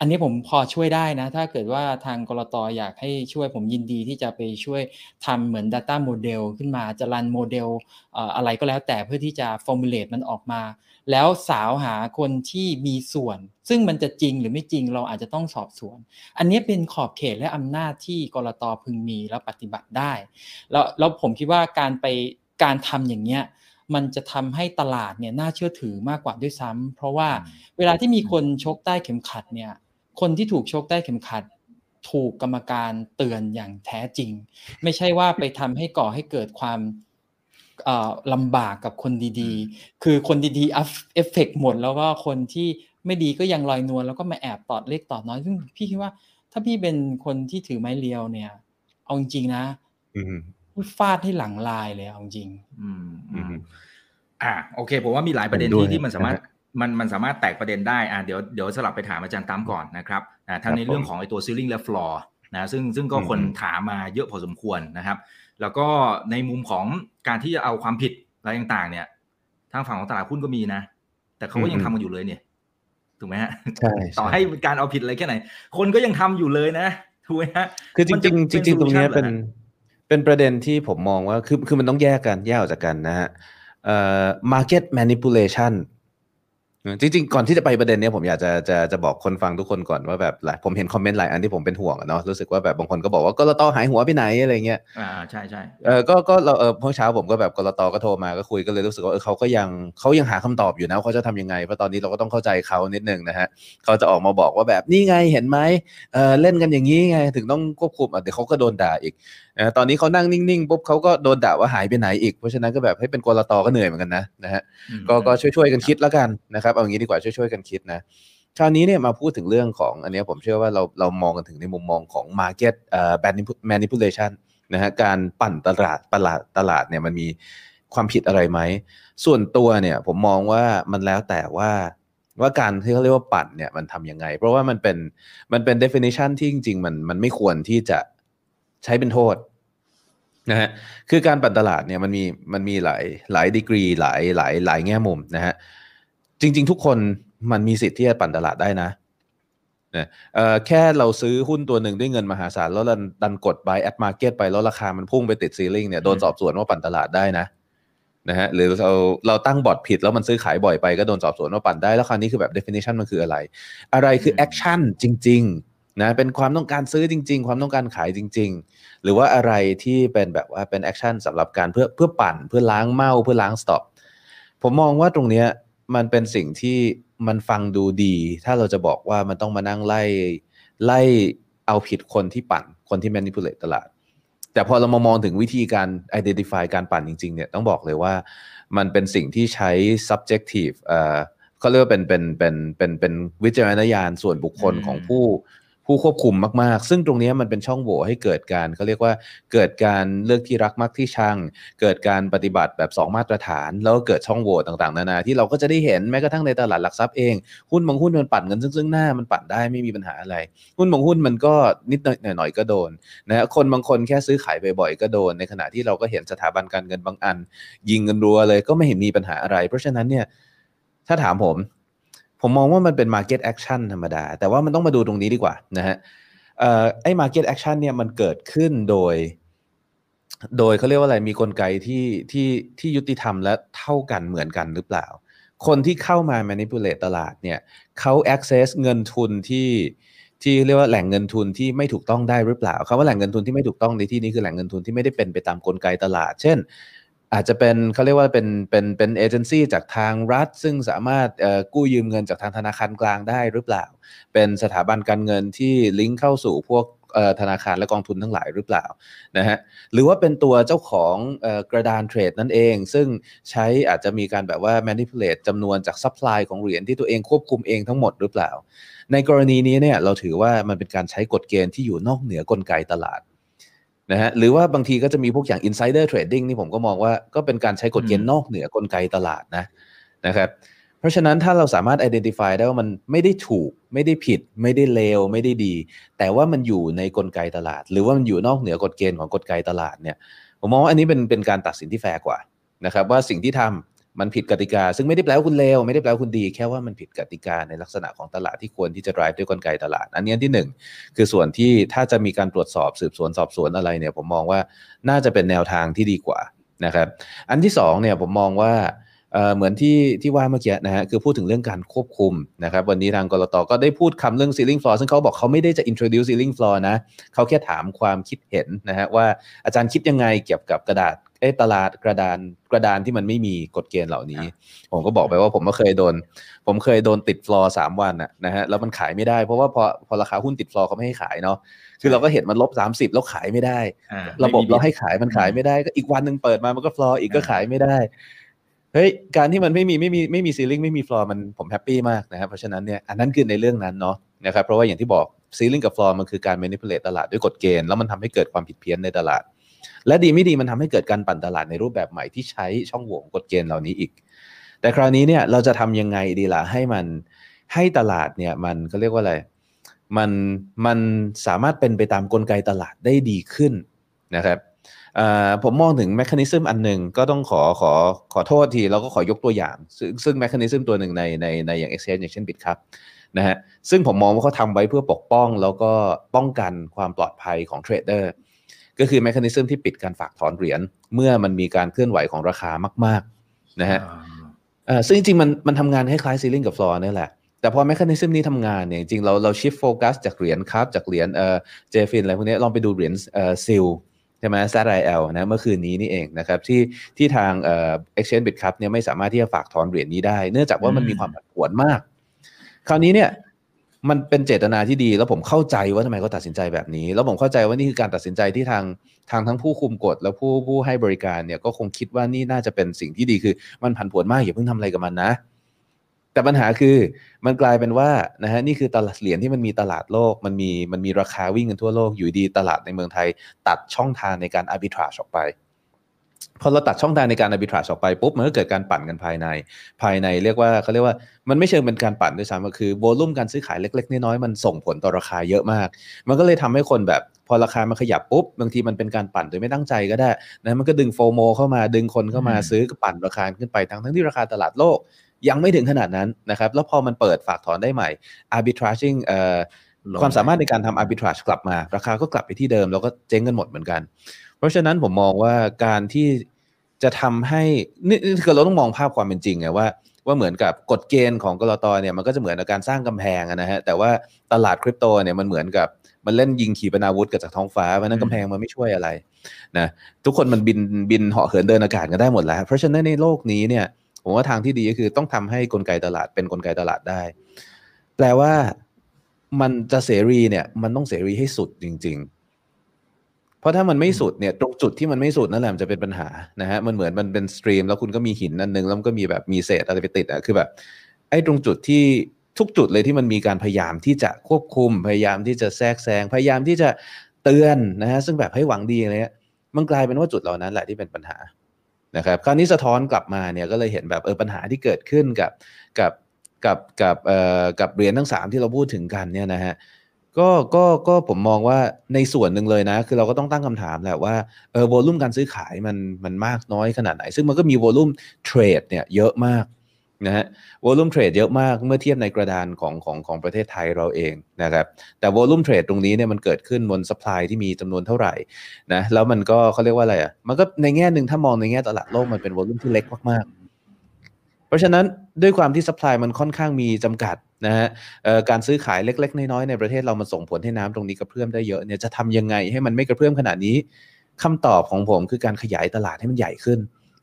อันนี้ผมพอช่วยได้นะ ถ้าเกิดว่าทางกรตอยากให้ช่วยผมยินดีที่จะไปช่วยทำเหมือน Data Model ขึ้นมาจะรันโมเดลอะไรก็แล้วแต่เพื่อที่จะ formulate มันออกมา แล้วสาวหาคนที่มีส่วน ซึ่งมันจะจริงหรือไม่จริงเราอาจจะต้องสอบสวน อันนี้เป็นขอบเขตและอำนาจที่กรตพึงมีแล้วปฏิบัติได้ แล้วแล้วผมคิดว่าการไปการทำอย่างเนี้ยมันจะทำให้ตลาดเนี่ยน่าเชื่อถือมากกว่าด้วยซ้ำเพราะว่าเวลาที่มีคนชกใต้เข็มขัดเนี่ย คนที่ถูกชกใต้เข็มขัด ถูกกรรมการเตือนอย่างแท้จริง ไม่ใช่ว่าไปทำให้ก่อให้เกิดความลำบากกับคนดีๆ คือคนดีๆเอฟเฟกหมดแล้วก็คนที่ไม่ดีก็ยังลอยนวลแล้วก็มาแอบตอดเล็กตอดน้อยซึ่งพี่คิดว่า ถ้าพี่เป็นคนที่ถือไม้เรียวเนี่ย เอาจริงๆนะฟาดให้หลังลายเลยเอาจริง อืมอ่าโอเคผมว่ามีหลายประเด็นที่ที่มันสามารถ มันมันสามารถแตกประเด็นได้อ่าเดี๋ยวเดี๋ยวสลับไปถามอาจารย์ตั้มก่อนนะครับนะทั้งในเรื่องของไอ้ตัวซีลิงและฟลอร์นะซึ่งซึ่งก็คนถามมาเยอะพอสมควรนะครับ แล้วก็ในมุมของการที่จะเอาความผิดอะไรต่างๆ เนี่ย ทางฝั่งของตลาดหุ้นก็มีนะ แต่เขาก็ยังทำกันอยู่เลยเนี่ยถูกไหมฮะใช่ต่อให้การเอาผิดอะไรแค่ไหน คนก็ยังททำอยู่เลยนะถูกไหมฮะคือจริงจริงจริงตรงนี้เป็นเป็นประเด็นที่ผมมองว่าคือคือมันต้องแยกกันแยกออกจากกันนะฮะเอ่อ market manipulation จริงๆ ก่อนที่จะไปประเด็นนี้ผมอยากจะจะจะบอกคนฟังทุกคนก่อนว่าแบบหลายผมเห็นคอมเมนต์หลายอันที่ผมเป็นห่วงเนาะรู้สึกว่าแบบบางคนก็บอกว่าก็เราต้องหายหัวไปไหนอะไรเงี้ยอ่าใช่ใช่เออก็ก็เราเออเมื่อเช้าผมก็แบบกรตก็โทรมาก็คุยก็เลยรู้สึกว่าเออเขาก็ยังเขายังหาคำตอบอยู่นะเขาจะทำยังไงเพราะตอนนี้เราก็ต้องเข้าใจเขานิดนึงนะฮะเขาจะออกมาบอกว่าแบบนี่ไงเห็นไหมเออเล่นกันอย่างนี้ไงถึงต้องควบคุมอะเดี๋ยวเขาก็โดนด่าอีก ตอนนี้เขานั่งนิ่งๆปุ๊บเขาก็โดนด่าว่าหายไปไหนอีก เพราะฉะนั้นก็แบบให้เป็นกรตก็เหนื่อยเหมือนกันนะนะฮะก็ก็ช่วยๆกันคิดแล้วกันนะครับเอางี้ดีกว่าช่วยๆกันคิดนะคราวนี้เนี่ยมาพูดถึงเรื่องของอันนี้ผมเชื่อว่าเราเรามองกันถึงในมุมมองของ market เอ่อ manipulation นะฮะการปั่นตลาดตลาดตลาดเนี่ยมันมีความผิดอะไรไหม ส่วนตัวเนี่ยผมมองว่ามันแล้วแต่ว่าว่าการที่เขาเรียกว่าปั่นเนี่ยมันทำยังไง เพราะว่ามันเป็นมันเป็น definition ที่จริง ๆ มันมันไม่ควรที่จะ ใช้เป็นโทษนะฮะคือการปั่นตลาดเนี่ยมันมีมันมีหลายหลายดีกรีหลายหลายหลายแง่มุมนะฮะจริง ๆ ทุกคนมันมีสิทธิ์ที่จะปั่นตลาดได้นะนะเอ่อแค่เราซื้อหุ้นตัวหนึ่งด้วยเงินมหาศาลแล้วดันกด buy at market ไปแล้วราคามันพุ่งไปติด ceiling เนี่ยโดนสอบสวนว่าปั่นตลาดได้นะนะฮะหรือเราเราตั้ง bot ผิดแล้วมันซื้อขายบ่อยไปก็โดนสอบสวนว่าปั่นได้แล้วคราวนี้คือแบบ definition มันคืออะไร อะไรคือ action จริง ๆ นะเป็นความต้องการซื้อจริง ๆ ความต้องการขายจริง ๆ หรือว่าอะไรที่เป็นแบบว่าเป็น action สำหรับการเพื่อเพื่อปั่นเพื่อล้างเม่าเพื่อล้าง stop ผมมองว่าตรงนี้มันเป็นสิ่งที่มันฟังดูดี ถ้าเราจะบอกว่ามันต้องมานั่งไล่ไล่เอาผิดคนที่ปั่นคนที่ manipulate ตลาด แต่พอเรามามองถึงวิธีการ identify การปั่นจริง ๆ เนี่ยต้องบอกเลยว่ามันเป็นสิ่งที่ใช้ subjective เอ่อเขาเรียกว่าเป็นเป็นเป็นเป็นเป็นวิจารณญาณส่วนบุคคลของผู้ ผู้ควบคุมมากๆ ซึ่งตรงนี้มันเป็นช่องโหว่ให้เกิดการเขาเรียกว่าเกิดการเลือกที่รักมักที่ชัง เกิดการปฏิบัติแบบ 2 มาตรฐาน แล้วก็เกิดช่องโหว่ต่างๆ นานาที่เราก็จะได้เห็นแม้กระทั่งในตลาดหลักทรัพย์เอง หุ้นบางหุ้นมันปั่นเงินซึ่งๆหน้ามันปั่นได้ไม่มีปัญหาอะไร หุ้นบางหุ้นมันก็นิดหน่อยๆก็โดนนะคนบางคนแค่ซื้อขายบ่อยๆก็โดน ในขณะที่เราก็เห็นสถาบันการเงินบางอัน ยิงเงินรัวเลยก็ไม่เห็นมีปัญหาอะไร เพราะฉะนั้นเนี่ยถ้าถามผม ผมมองว่ามันเป็น market action ธรรมดา แต่ว่ามันต้องมาดูตรงนี้ดีกว่านะฮะเอ่อไอ้ market action เนี่ยมันเกิดขึ้นโดย โดยเขาเรียกว่าอะไรมีกลไกที่ที่ที่ยุติธรรมและเท่ากันเหมือนกันหรือเปล่า คนที่เข้ามา manipulate ตลาดเนี่ยเขา access เงินทุนที่ที่เรียกว่าแหล่งเงินทุนที่ไม่ถูกต้องได้หรือเปล่าคำว่าแหล่งเงินทุนที่ไม่ถูกต้องในที่นี้คือแหล่งเงินทุนที่ไม่ได้เป็นไปตามกลไกตลาด เช่น อาจจะเป็นเขาเรียกว่าเป็นเป็นเป็นเอเจนซี่จากทางรัฐ ซึ่งสามารถกู้ยืมเงินจากทางธนาคารกลางได้หรือเปล่า เป็นสถาบันการเงินที่ลิงก์เข้าสู่พวกธนาคารและกองทุนทั้งหลายหรือเปล่านะฮะหรือว่าเป็นตัวเจ้าของกระดานเทรดนั่นเอง ซึ่งใช้อาจจะมีการแบบว่า manipulate จำนวนจาก supply ของเหรียญที่ตัวเองควบคุมเองทั้งหมดหรือเปล่า ในกรณีนี้เนี่ยเราถือว่ามันเป็นการใช้กฎเกณฑ์ที่อยู่นอกเหนือกลไกตลาด นะฮะหรือว่าบางทีก็จะมีพวกอย่าง insider trading นี่ผมก็มองว่าก็เป็นการใช้กฎเกณฑ์นอกเหนือกลไกตลาดนะนะครับเพราะฉะนั้นถ้าเราสามารถ identify ได้ว่ามันไม่ได้ถูก ไม่ได้ผิด ไม่ได้เลว ไม่ได้ดี แต่ว่ามันอยู่ในกลไกตลาด หรือว่ามันอยู่นอกเหนือกฎเกณฑ์ของกลไกตลาดเนี่ยผมมองว่าอันนี้เป็นเป็นการตัดสินที่แฟร์กว่านะครับว่าสิ่งที่ทำ มันผิดกติกา ซึ่งไม่ได้แปลว่าคุณเลวไม่ได้แปลว่าคุณดี แค่ว่ามันผิดกติกาในลักษณะของตลาดที่ควรที่จะ drive ด้วยกลไกตลาด อันนี้ที่ 1 คือส่วนที่ถ้าจะมีการตรวจสอบสืบสวนสอบสวนอะไรเนี่ยผมมองว่าน่าจะเป็นแนวทางที่ดีกว่านะครับอันที่2เนี่ยผมมองว่าเหมือนที่ที่ว่าเมื่อกี้นะฮะคือพูดถึงเรื่องการควบคุมนะครับวันนี้ทางกลตก็ได้พูดคุยเรื่อง ceiling floor ซึ่งเขาบอกเขาไม่ได้จะ introduce ceiling floor นะเขาแค่ถามความคิดเห็นนะฮะว่าอาจารย์คิดยังไงเกี่ยวกับกระดาษ อ้ตลาดกระดานกระดานที่มันไม่มีกฎเกณฑ์เหล่านี้ ผมก็บอกไปว่าผมก็เคยโดน ผมเคยโดนติดฟลอร์สามวันนะนะฮะแล้วมันขายไม่ได้เพราะว่าพอพอราคาหุ้นติดฟลอร์เขาไม่ให้ขายเนาะคือเราก็เห็นมันลบสามสิบแล้วขายไม่ได้ ระบบเราให้ขายมันขายไม่ได้ก็อีกวันหนึ่งเปิดมามันก็ฟลอร์อีกก็ขายไม่ได้เฮ้ยการที่มันไม่มีไม่มีไม่มี ceiling ไม่มีฟลอร์มันผม happy มากนะครับเพราะฉะนั้นเนี่ยอันนั้นคือในเรื่องนั้นเนาะนะครับเพราะว่าอย่างที่บอก ceiling กับฟลอร์มันคือการ manipulate ตลาดด้วยกฎเกณฑ์แล้วมันทำให้เกิดความผิดเพี้ยนในตลาด และดีไม่ดีมันทำให้เกิดการปั่นตลาดในรูปแบบใหม่ที่ใช้ช่องโหว่กฎเกณฑ์เหล่านี้อีก แต่คราวนี้เนี่ยเราจะทำยังไงดีล่ะให้มันให้ตลาดเนี่ยมันก็เรียกว่าอะไรมันมันสามารถเป็นไปตามกลไกตลาดได้ดีขึ้นนะครับผมมองถึง mechanism อันหนึ่งก็ต้องขอขอขอโทษทีแล้วก็ขอยกตัวอย่าง ซึ่งซึ่ง mechanism ตัวหนึ่งในในในอย่าง Exchange อย่างเช่น Bitkub นะฮะซึ่งผมมองว่าเขาทำไว้เพื่อปกป้องแล้วก็ป้องกันความปลอดภัยของเทรดเดอร์ ก็คือ mechanism ที่ปิดการฝากถอนเหรียญเมื่อมันมีการเคลื่อนไหวของราคามาก ๆ นะฮะซึ่งจริงๆมันมันทำงานคล้ายๆ ceiling กับฟลอร์นี่แหละ แต่พอ mechanism นี้ทำงานเนี่ยจริงเราเรา shift focus จากเหรียญ KUB จากเหรียญเอ่อเจฟินอะไรพวกนี้ลองไปดูเหรียญเอ่อซิลใช่ไหม ZIL นะเมื่อคืนนี้นี่เองนะครับที่ที่ทางเอ่อ Exchange Bit ครับเนี่ยไม่สามารถที่จะฝากถอนเหรียญนี้ได้ เนื่องจากว่ามันมีความผันผวนมาก คราวนี้เนี่ย มันเป็นเจตนาที่ดี แล้วผมเข้าใจว่าทำไมเขาตัดสินใจแบบนี้ แล้วผมเข้าใจว่านี่คือการตัดสินใจที่ทางทางทั้งผู้คุมกฎและผู้ผู้ให้บริการเนี่ยก็คงคิดว่านี่น่าจะเป็นสิ่งที่ดีคือมันผันผวนมากอย่าเพิ่งทำอะไรกับมันนะ แต่ปัญหาคือมันกลายเป็นว่านะฮะนี่คือตลาดเหรียญที่มันมีตลาดโลกมันมีมันมีราคาวิ่งกันทั่วโลกอยู่ดีตลาดในเมืองไทย ตัดช่องทางในการ arbitrage ออกไป พอเราตัดช่องทางในการ arbitrage ออกไปปุ๊บมันก็เกิดการปั่นกันภายในภายในเรียกว่าเขาเรียกว่ามันไม่เชิงเป็นการปั่นด้วยซ้ำก็คือ volume การซื้อขายเล็ก ๆ น้อยๆมันส่งผลต่อราคาเยอะมาก มันก็เลยทำให้คนแบบพอราคามันขยับปุ๊บบางทีมันเป็นการปั่นโดยไม่ตั้งใจก็ได้นะมันก็ดึง FOMO เข้ามาดึงคนเข้ามาซื้อก็ปั่นราคาขึ้นไปทั้งทั้งที่ราคาตลาดโลก ยังไม่ถึงขนาดนั้นนะครับแล้วพอมันเปิดฝากถอนได้ใหม่ arbitraging เอ่อความสามารถในการทำ arbitrage กลับมา ราคาก็กลับไปที่เดิมแล้วก็เจ๊งกันหมดเหมือนกัน เพราะฉะนั้นผมมองว่าการที่จะทำให้นี่คือเราต้องมองภาพความเป็นจริงไงว่าว่าเหมือนกับกฎเกณฑ์ของกรตเนี่ยมันก็จะเหมือนกับการสร้างกำแพงนะฮะแต่ว่าตลาดคริปโตเนี่ยมันเหมือนกับมันเล่นยิงขีปนาวุธกับจากท้องฟ้าเพราะนั้นกำแพงมันไม่ช่วยอะไรนะทุกคนมันบินบินเหาะเหินเดินอากาศกันได้หมดแล้ว เพราะฉะนั้นในโลกนี้เนี่ยผมว่าทางที่ดีก็คือต้องทำให้กลไกตลาดเป็นนกลไกตลาดได้ แปลว่ามันจะเสรีเนี่ยมันต้องเสรีให้สุดจริง ๆ ราะถ้ามันไม่สุดเนี่ยตรงจุดที่มันไม่สุดนั่นแหละมันจะเป็นปัญหานะฮะมันเหมือนมันเป็นสตรีม แล้วคุณก็มีหินอันนึงแล้วมันก็มีแบบมีเศษอะไรไปติดอะคือแบบไอ้ตรงจุดที่ทุกจุดเลยที่มันมีการพยายามที่จะควบคุมพยายามที่จะแทรกแซงพยายามที่จะเตือนนะฮะซึ่งแบบให้หวังดีอะไรเงี้ยมันกลายเป็นว่าจุดเหล่านั้นแหละที่เป็นปัญหานะครับคราวนี้สะท้อนกลับมาเนี่ยก็เลยเห็นแบบเออปัญหาที่เกิดขึ้นกับกับกับกับเอ่อกับเหรียญทั้งสามที่เราพูดถึงกันเนี่ยนะฮะ ก็ก็ก็ผมมองว่าในส่วนหนึ่งเลยนะ คือเราก็ต้องตั้งคำถามแหละว่าเออโวลุ่มการซื้อขายมันมันมากน้อยขนาดไหน ซึ่งมันก็มีโวลุ่มเทรดเนี่ยเยอะมากนะฮะวอลุ่มเทรดเยอะมากเมื่อเทียบในกระดานของของของประเทศไทยเราเองนะครับแต่วอลุ่มเทรดตรงนี้เนี่ยมันเกิดขึ้นบนสปายที่มีจำนวนเท่าไหร่นะแล้วมันก็เขาเรียกว่าอะไรอะมันก็ในแง่หนึ่งถ้ามองในแง่ตลาดโลกมันเป็นวอลุ่มที่เล็กมาก เพราะฉะนั้นด้วยความที่สป라이มันค่อนข้างมีจำกัดนะฮะการซื้อขายเล็ก ๆ น้อยๆในประเทศเรามันส่งผลให้น้ำตรงนี้กระเพื่อมได้เยอะเนี่ยจะทำยังไงให้มันไม่กระเพื่อมขนาดนี้คำตอบของผมคือการขยายตลาดให้มันใหญ่ขึ้น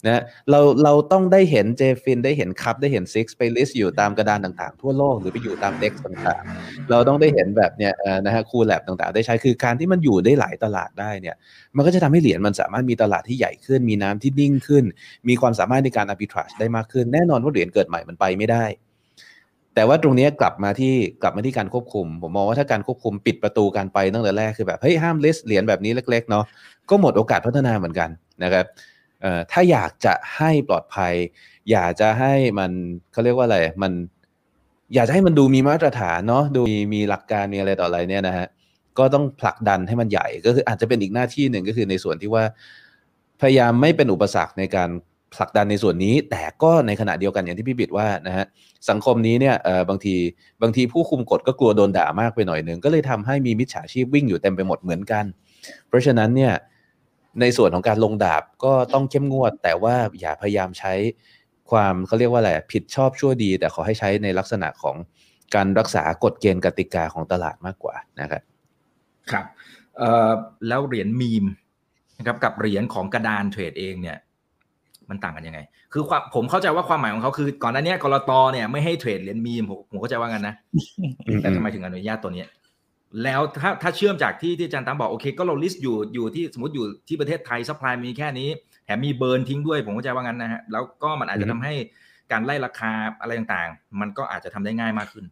นะเราเราต้องได้เห็นเจฟินได้เห็นคัพได้เห็นซิกไปลิสต์อยู่ตามกระดานต่างๆ ทั่วโลกหรือไปอยู่ตามเด็กต่างๆ เราต้องได้เห็นแบบเนี้ยนะฮะคูลแลบต่างๆ ได้ใช้คือการที่มันอยู่ได้หลายตลาดได้เนี่ยมันก็จะทำให้เหรียญมันสามารถมีตลาดที่ใหญ่ขึ้น มีน้ำที่นิ่งขึ้น มีความสามารถในการ arbitrage ได้มากขึ้น แน่นอนว่าเหรียญเกิดใหม่มันไปไม่ได้ แต่ว่าตรงนี้กลับมาที่กลับมาที่การควบคุม ผมมองว่าถ้าการควบคุมปิดประตูการไปตั้งแต่แรกคือแบบเฮ้ยห้ามลิสต์เหรียญแบบนี้เล็กๆเนาะก็หมดโอกาสพัฒนาเหมือนกันนะครับ ถ้าอยากจะให้ปลอดภัย อยากจะให้มันเขาเรียกว่าอะไรมัน อยากจะให้มันดูมีมาตรฐานเนาะดูมีมีหลักการมีอะไรต่ออะไรเนี่ยนะฮะก็ต้องผลักดันให้มันใหญ่ก็คืออาจจะเป็นอีกหน้าที่หนึ่งก็คือในส่วนที่ว่า พยายามไม่เป็นอุปสรรคในการผลักดันในส่วนนี้ แต่ก็ในขณะเดียวกันอย่างที่พี่บิดว่านะฮะสังคมนี้เนี่ยเออบางทีบางทีผู้คุมกฎก็กลัวโดนด่ามากไปหน่อยหนึ่งก็เลยทำให้มีมิจฉาชีพวิ่งอยู่เต็มไปหมดเหมือนกัน เพราะฉะนั้นเนี่ย ในส่วนของการลงดาบก็ต้องเข้มงวด แต่ว่าอย่าพยายามใช้ความเขาเรียกว่าอะไรผิดชอบชั่วดี แต่ขอให้ใช้ในลักษณะของการรักษากฎเกณฑ์กติกาของตลาดมากกว่านะครับครับเอ่อแล้วเหรียญมีมนะครับกับเหรียญของกระดานเทรดเองเนี่ย มันต่างกันยังไง คือความผมเข้าใจว่าความหมายของเขาคือ ก่อนหน้านี้กลตเนี่ยไม่ให้เทรดเหรียญมีมผมเข้าใจว่างั้นนะแต่ทำไมถึงอนุญาตตัวนี้ แล้วถ้าถ้าเชื่อมจากที่ที่อาจารย์ตั้มบอกโอเค ก็เรา list อยู่อยู่ที่สมมติอยู่ที่ประเทศไทย supply มีแค่นี้แถมมีเบิร์นทิ้งด้วยผมเข้าใจว่างั้นนะฮะแล้วก็มันอาจจะทำให้การไล่ราคาอะไรต่างๆ มันก็อาจจะทำได้ง่ายมากขึ้น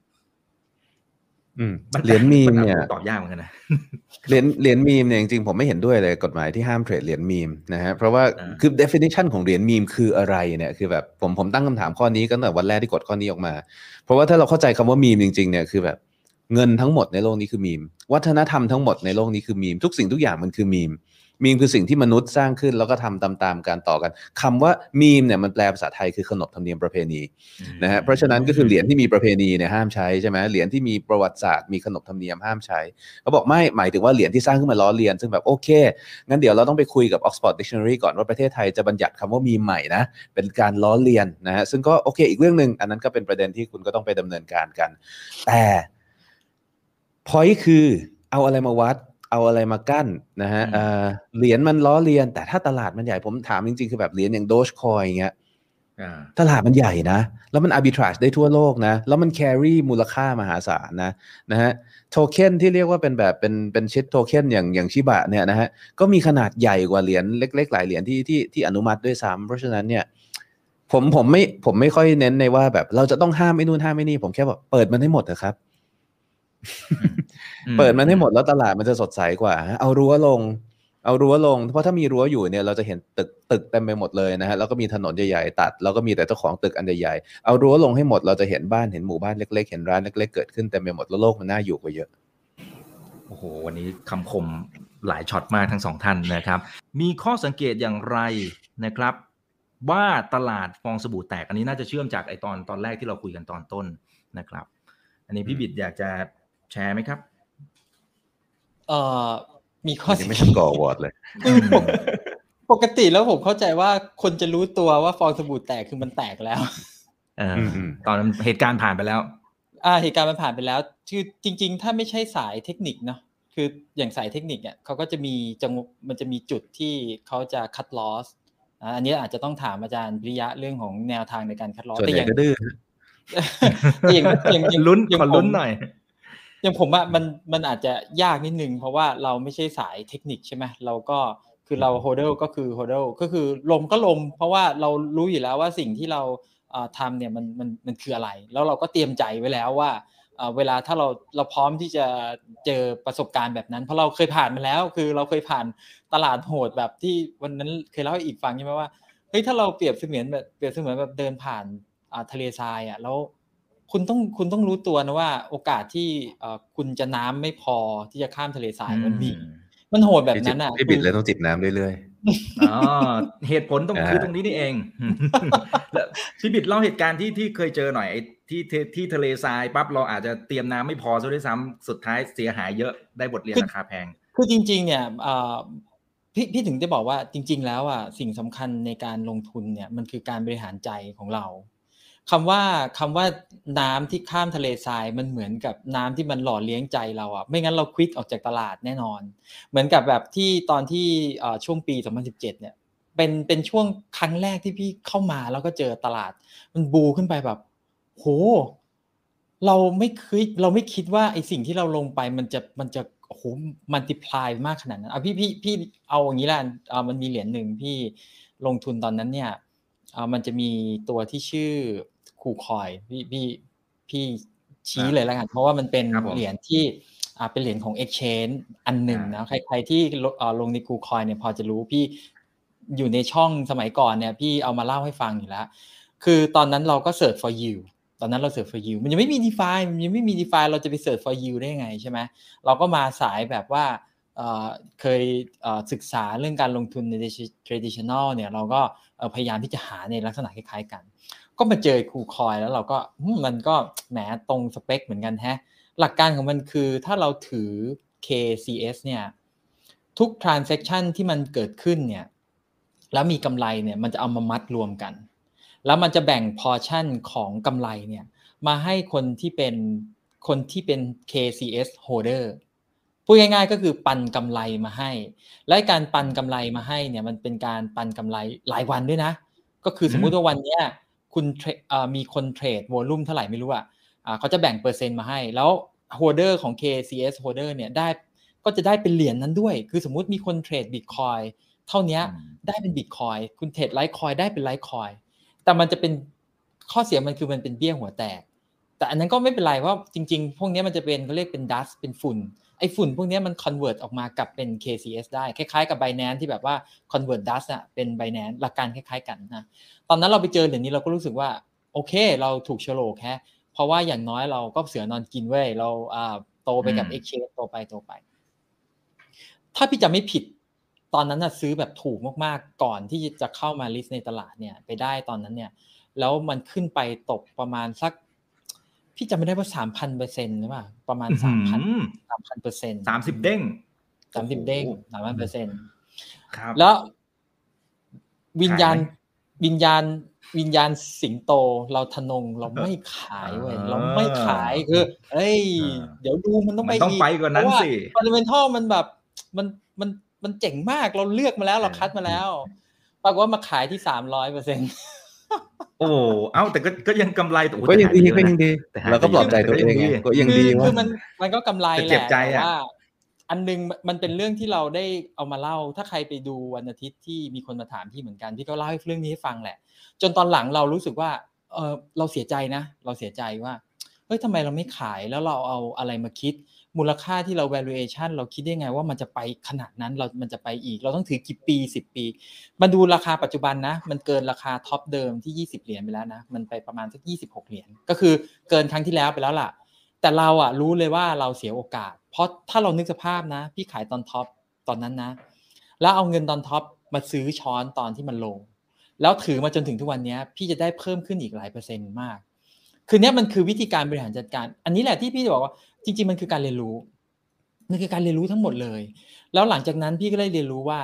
เหรียญมีมเนี่ยตอบยากเหมือนกันนะเหรียญเหรียญมีมเนี่ยจริงๆผมไม่เห็นด้วยเลยกฎหมายที่ห้ามเทรดเหรียญมีมนะฮะเพราะว่าคือ definition ของเหรียญมีมคืออะไรเนี่ยคือแบบผมผมตั้งคำถามข้อนี้กันตั้งแต่วันแรกที่กดข้อนี้ออกมา เพราะว่าถ้าเราเข้าใจคำว่ามีมจริงๆเนี่ยคือแบบ เงินทั้งหมดในโลกนี้คือมีม วัฒนธรรมทั้งหมดในโลกนี้คือมีม ทุกสิ่งทุกอย่างมันคือมีม มีมคือสิ่งที่มนุษย์สร้างขึ้นแล้วก็ทำตามๆการต่อกันคำว่ามีมเนี่ยมันแปลภาษาไทยคือขนบธรรมเนียมประเพณีนะฮะเพราะฉะนั้นก็คือเหรียญที่มีประเพณีเนี่ยห้ามใช้ใช่ไหมเหรียญที่มีประวัติศาสตร์มีขนบธรรมเนียมห้ามใช้เขาบอกไม่หมายถึงว่าเหรียญที่สร้างขึ้นมาล้อเลียน ซึ่งแบบโอเคงั้นเดี๋ยวเราต้องไปคุยกับ Oxford Dictionary ก่อนว่าประเทศไทยจะบัญญัติคำว่ามีใหม่นะเป็นการล้อเลียนนะฮะซึ่งก็โอเคอีกเรื่องหนึ่งอันนั้นก็เป็นประเด็นที่คุณก็ต้องไปดำเนินการกัน แต่ พอยคือเอาอะไรมาวัด เอาอะไรมากั้นนะฮะเหรียญมันล้อเลียน แต่ถ้าตลาดมันใหญ่ผมถามจริงๆ คือแบบเหรียญอย่างโดชคอยอย่างเงี้ยตลาดมันใหญ่นะ แล้วมันอาร์บิทราจได้ทั่วโลกนะ แล้วมัน carry มูลค่ามหาศาลนะนะฮะโทเค็นที่เรียกว่าเป็นแบบเป็นเป็น shit token อย่างอย่างชิบะเนี่ยนะฮะก็มีขนาดใหญ่กว่าเหรียญเล็ก ๆ หลายเหรียญที่ที่ที่อนุมัติด้วยซ้ำเพราะฉะนั้นเนี่ยผมผมไม่ผมไม่ค่อยเน้นในว่าแบบเราจะต้องห้ามไม่นู่นห้ามไม่นี่ ผมแค่แบบเปิดมันให้หมดเถอะครับ เปิดมันให้หมดแล้วตลาดมันจะสดใสกว่า เอารั้วลง เอารั้วลง เพราะถ้ามีรั้วอยู่เนี่ยเราจะเห็นตึกตึกเต็มไปหมดเลยนะฮะแล้วก็มีถนนใหญ่ๆตัด แล้วก็มีแต่เจ้าของตึกอันใหญ่ๆเอารั้วลงให้หมดเราจะเห็นบ้านเห็นหมู่บ้านเล็ก ๆ เห็นร้านเล็กๆเกิดขึ้นเต็มไปหมดแล้วโลกมันน่าอยู่กว่าเยอะโอ้โหวันนี้คำคมหลายช็อตมากทั้งสองท่านนะครับ มีข้อสังเกตอย่างไรนะครับ ว่าตลาดฟองสบู่แตกอันนี้น่าจะเชื่อมจากไอตอนตอนแรกที่เราคุยกันตอนต้นนะครับ อันนี้พี่บิดอยากจะ แชร์ไหมครับ เอ่อมีข้อไม่ทำก่อวอร์ดเลยปกติแล้วผมเข้าใจว่าคนจะรู้ตัวว่าฟองสบู่แตกคือมันแตกแล้วอตอนเหตุการณ์ผ่านไปแล้ว อ่า เหตุการณ์มันผ่านไปแล้ว คือจริง ๆ ถ้าไม่ใช่สายเทคนิคเนาะคืออย่างสายเทคนิคเนี่ยเขาก็จะมีจังมันจะมีจุดที่เขาจะคัดลอสอันนี้อาจจะต้องถามอาจารย์พิริยะเรื่องของแนวทางในการคัดลอสแต่อย่างดื้ออย่างอย่างลุ้นขอลุ้นหน่อย อย่างผมอะมันมันอาจจะยากนิดนึง เพราะว่าเราไม่ใช่สายเทคนิคใช่ไหมเราก็คือเราโฮเดลก็คือโฮเดลก็คือลมก็ลม เพราะว่าเรารู้อยู่แล้วว่าสิ่งที่เราทำเนี่ยมันมันมันคืออะไร แล้วเราก็เตรียมใจไว้แล้วว่าเวลาถ้าเราเราพร้อมที่จะเจอประสบการณ์แบบนั้น เพราะเราเคยผ่านมาแล้ว คือเราเคยผ่านตลาดโหดแบบที่วันนั้นเคยเล่าให้อีกฟังใช่ไหมว่าเฮ้ยถ้าเราเปรียบเสมือนแบบเปรียบเสมือนแบบเดินผ่านทะเลทรายอะแล้ว คุณต้องคุณต้องรู้ตัวนะว่า โอกาสที่คุณจะน้ำไม่พอที่จะข้ามทะเลทรายมันมีมันโหดแบบนั้นอะพี่บิดเลยต้องจิบน้ำเรื่อยอ๋อเหตุผลตรงคือตรงนี้นี่เองแล้วพี่บิดเล่าเหตุการณ์ที่ที่เคยเจอหน่อยไอ้ที่ที่ทะเลทรายปั๊บเราอาจจะเตรียมน้ำไม่พอซะด้วยซ้ำสุดท้ายเสียหายเยอะได้บทเรียนราคาแพง คือจริง ๆ เนี่ยพี่พี่ถึงได้บอกว่าจริง ๆ แล้วอะสิ่งสำคัญในการลงทุนเนี่ยมันคือการบริหารใจของเรา คำว่าคำว่าน้ำที่ข้ามทะเลทรายมันเหมือนกับน้ำที่มันหล่อเลี้ยงใจเราอะไม่งั้นเราควิกออกจากตลาดแน่นอน เหมือนกับแบบที่ตอนที่ช่วงปี 2017 เนี่ย เป็นเป็นช่วงครั้งแรกที่พี่เข้ามาแล้วก็เจอตลาด มันบูขึ้นไปแบบ โห เราไม่คิดเราไม่คิดว่าไอสิ่งที่เราลงไปมันจะมันจะโหมันติพลายมากขนาดนั้นอะพี่พี่พี่เอาอย่างนี้ละอ่ามันมีเหรียญหนึ่งพี่ลงทุนตอนนั้นเนี่ยอ่ามันจะมีตัวที่ชื่อ คูคอยพี่พี่พี่ชี้เลยแล้วกันเพราะว่ามันเป็นเหรียญที่อ่าเป็นเหรียญของ Exchange อันหนึ่งนะใครใครที่ลงในคูคอยเนี่ยพอจะรู้พี่อยู่ในช่องสมัยก่อนเนี่ยพี่เอามาเล่าให้ฟังอยู่แล้ว คือตอนนั้นเราก็ search for you ตอนนั้นเราเสิร์ช for you มันยังไม่มี DeFi มันยังไม่มี DeFi เราจะไปเสิร์ช for you ได้ยังไงใช่ไหมเราก็มาสายแบบว่าเคยศึกษาเรื่องการลงทุนใน traditional เนี่ยเราก็พยายามที่จะหาในลักษณะคล้ายๆกัน ก็มาเจอคูคอยแล้วเราก็มันก็แหมตรงสเปคเหมือนกันแฮะ หลักการของมันคือถ้าเราถือ KCS เนี่ยทุก transaction ที่มันเกิดขึ้นเนี่ยแล้วมีกำไรเนี่ยมันจะเอามามัดรวมกัน แล้วมันจะแบ่งพอชั่นของกำไรเนี่ยมาให้คนที่เป็นคนที่เป็น KCS holder พูดง่ายๆก็คือปันกำไรมาให้ และการปันกำไรมาให้เนี่ยมันเป็นการปันกำไรหลายวันด้วยนะ ก็คือสมมุติว่าวันเนี้ย คุณมีคนเทรดวอลุ่มเท่าไหร่ไม่รู้อะเขาจะแบ่งเปอร์เซ็นต์มาให้ แล้วโฮเดอร์ของ KCS holder เนี่ยได้ก็จะได้เป็นเหรียญนั้นด้วย คือสมมุติมีคนเทรดบิตคอยเท่านี้ได้เป็นบิตคอยคุณเทรด Litecoin ได้เป็น Litecoin แต่มันจะเป็นข้อเสียมันคือมันเป็นเบี้ยหัวแตก แต่อันนั้นก็ไม่เป็นไรเพราะจริง ๆ พวกนี้มันจะเป็นเขาเรียกเป็น dust เป็นฝุ่น ไอ้ฝุ่นพวกนี้มัน convert ออกมากับเป็น KCS ได้ คล้ายๆกับ Binance ที่แบบว่า convert dust อะเป็น Binance หลักการคล้ายๆกันนะตอนนั้นเราไปเจอเหรียญนี้เราก็รู้สึกว่า โอเค เราถูกโฉลกแค่เพราะว่าอย่างน้อยเราก็เสือนอนกินเว้ยเราอ่าโตไปกับ exchange โตไปโตไป ถ้าพี่จำไม่ผิดตอนนั้นนะซื้อแบบถูกมากๆก่อนที่จะเข้ามา list ในตลาดเนี่ยไปได้ตอนนั้นเนี่ยแล้วมันขึ้นไปตกประมาณสัก พี่จำไม่ได้ว่าสามพันเปอร์เซ็นต์หรือเปล่าประมาณสามพันสามพันเปอร์เซ็นต์สามสิบเด้งสามสิบเด้งสามพันเปอร์เซ็นต์ครับแล้ว วิญญาณวิญญาณวิญญาณสิงโตเราทนงเราไม่ขายเว้ยเราไม่ขายคือเอ้ย เดี๋ยวดูมันต้องไปต้องไปกว่านั้นสิฟันเดเมนทัลมันแบบมันมันมันเจ๋งมากเราเลือกมาแล้วเราคัดมาแล้วปรากฏว่ามาขายที่สามร้อยเปอร์เซ็นต์ โอ้เอ้าแต่ก็ก็ยังกำไรแต่ก็ยังดีก็ยังดีเราก็ปลอบใจตัวเองก็ยังดีว่าคือมันมันก็กำไรแหละแต่ว่าอันนึงมันเป็นเรื่องที่เราได้เอามาเล่า ถ้าใครไปดูวันอาทิตย์ที่มีคนมาถามพี่เหมือนกันพี่ก็เล่าให้เรื่องนี้ให้ฟังแหละ จนตอนหลังเรารู้สึกว่าเออเราเสียใจนะ เราเสียใจว่าเฮ้ยทำไมเราไม่ขายแล้วเราเอาอะไรมาคิด มูลค่าที่เรา valuation เราคิดได้ไงว่ามันจะไปขนาดนั้นเรามันจะไปอีก เราต้องถือกี่ปี 10 ปี มาดูราคาปัจจุบันนะ มันเกินราคา top เดิมที่ 20 เหรียญไปแล้วนะ มันไปประมาณสัก 26 เหรียญก็คือเกินครั้งที่แล้วไปแล้วล่ะ แต่เราอะรู้เลยว่าเราเสียโอกาส เพราะถ้าเรานึกสภาพนะ พี่ขายตอน topตอนนั้นนะ แล้วเอาเงินตอนท็อปมาซื้อช้อนตอนที่มันลง แล้วถือมาจนถึงทุกวันนี้พี่จะได้เพิ่มขึ้นอีกหลายเปอร์เซ็นต์มากคือเนี้ยมันคือวิธีการบริหารจัดการ อันนี้แหละที่พี่จะบอกว่า จริง ๆ มันคือการเรียนรู้ มันคือการเรียนรู้ทั้งหมดเลย แล้วหลังจากนั้นพี่ก็ได้เรียนรู้ว่า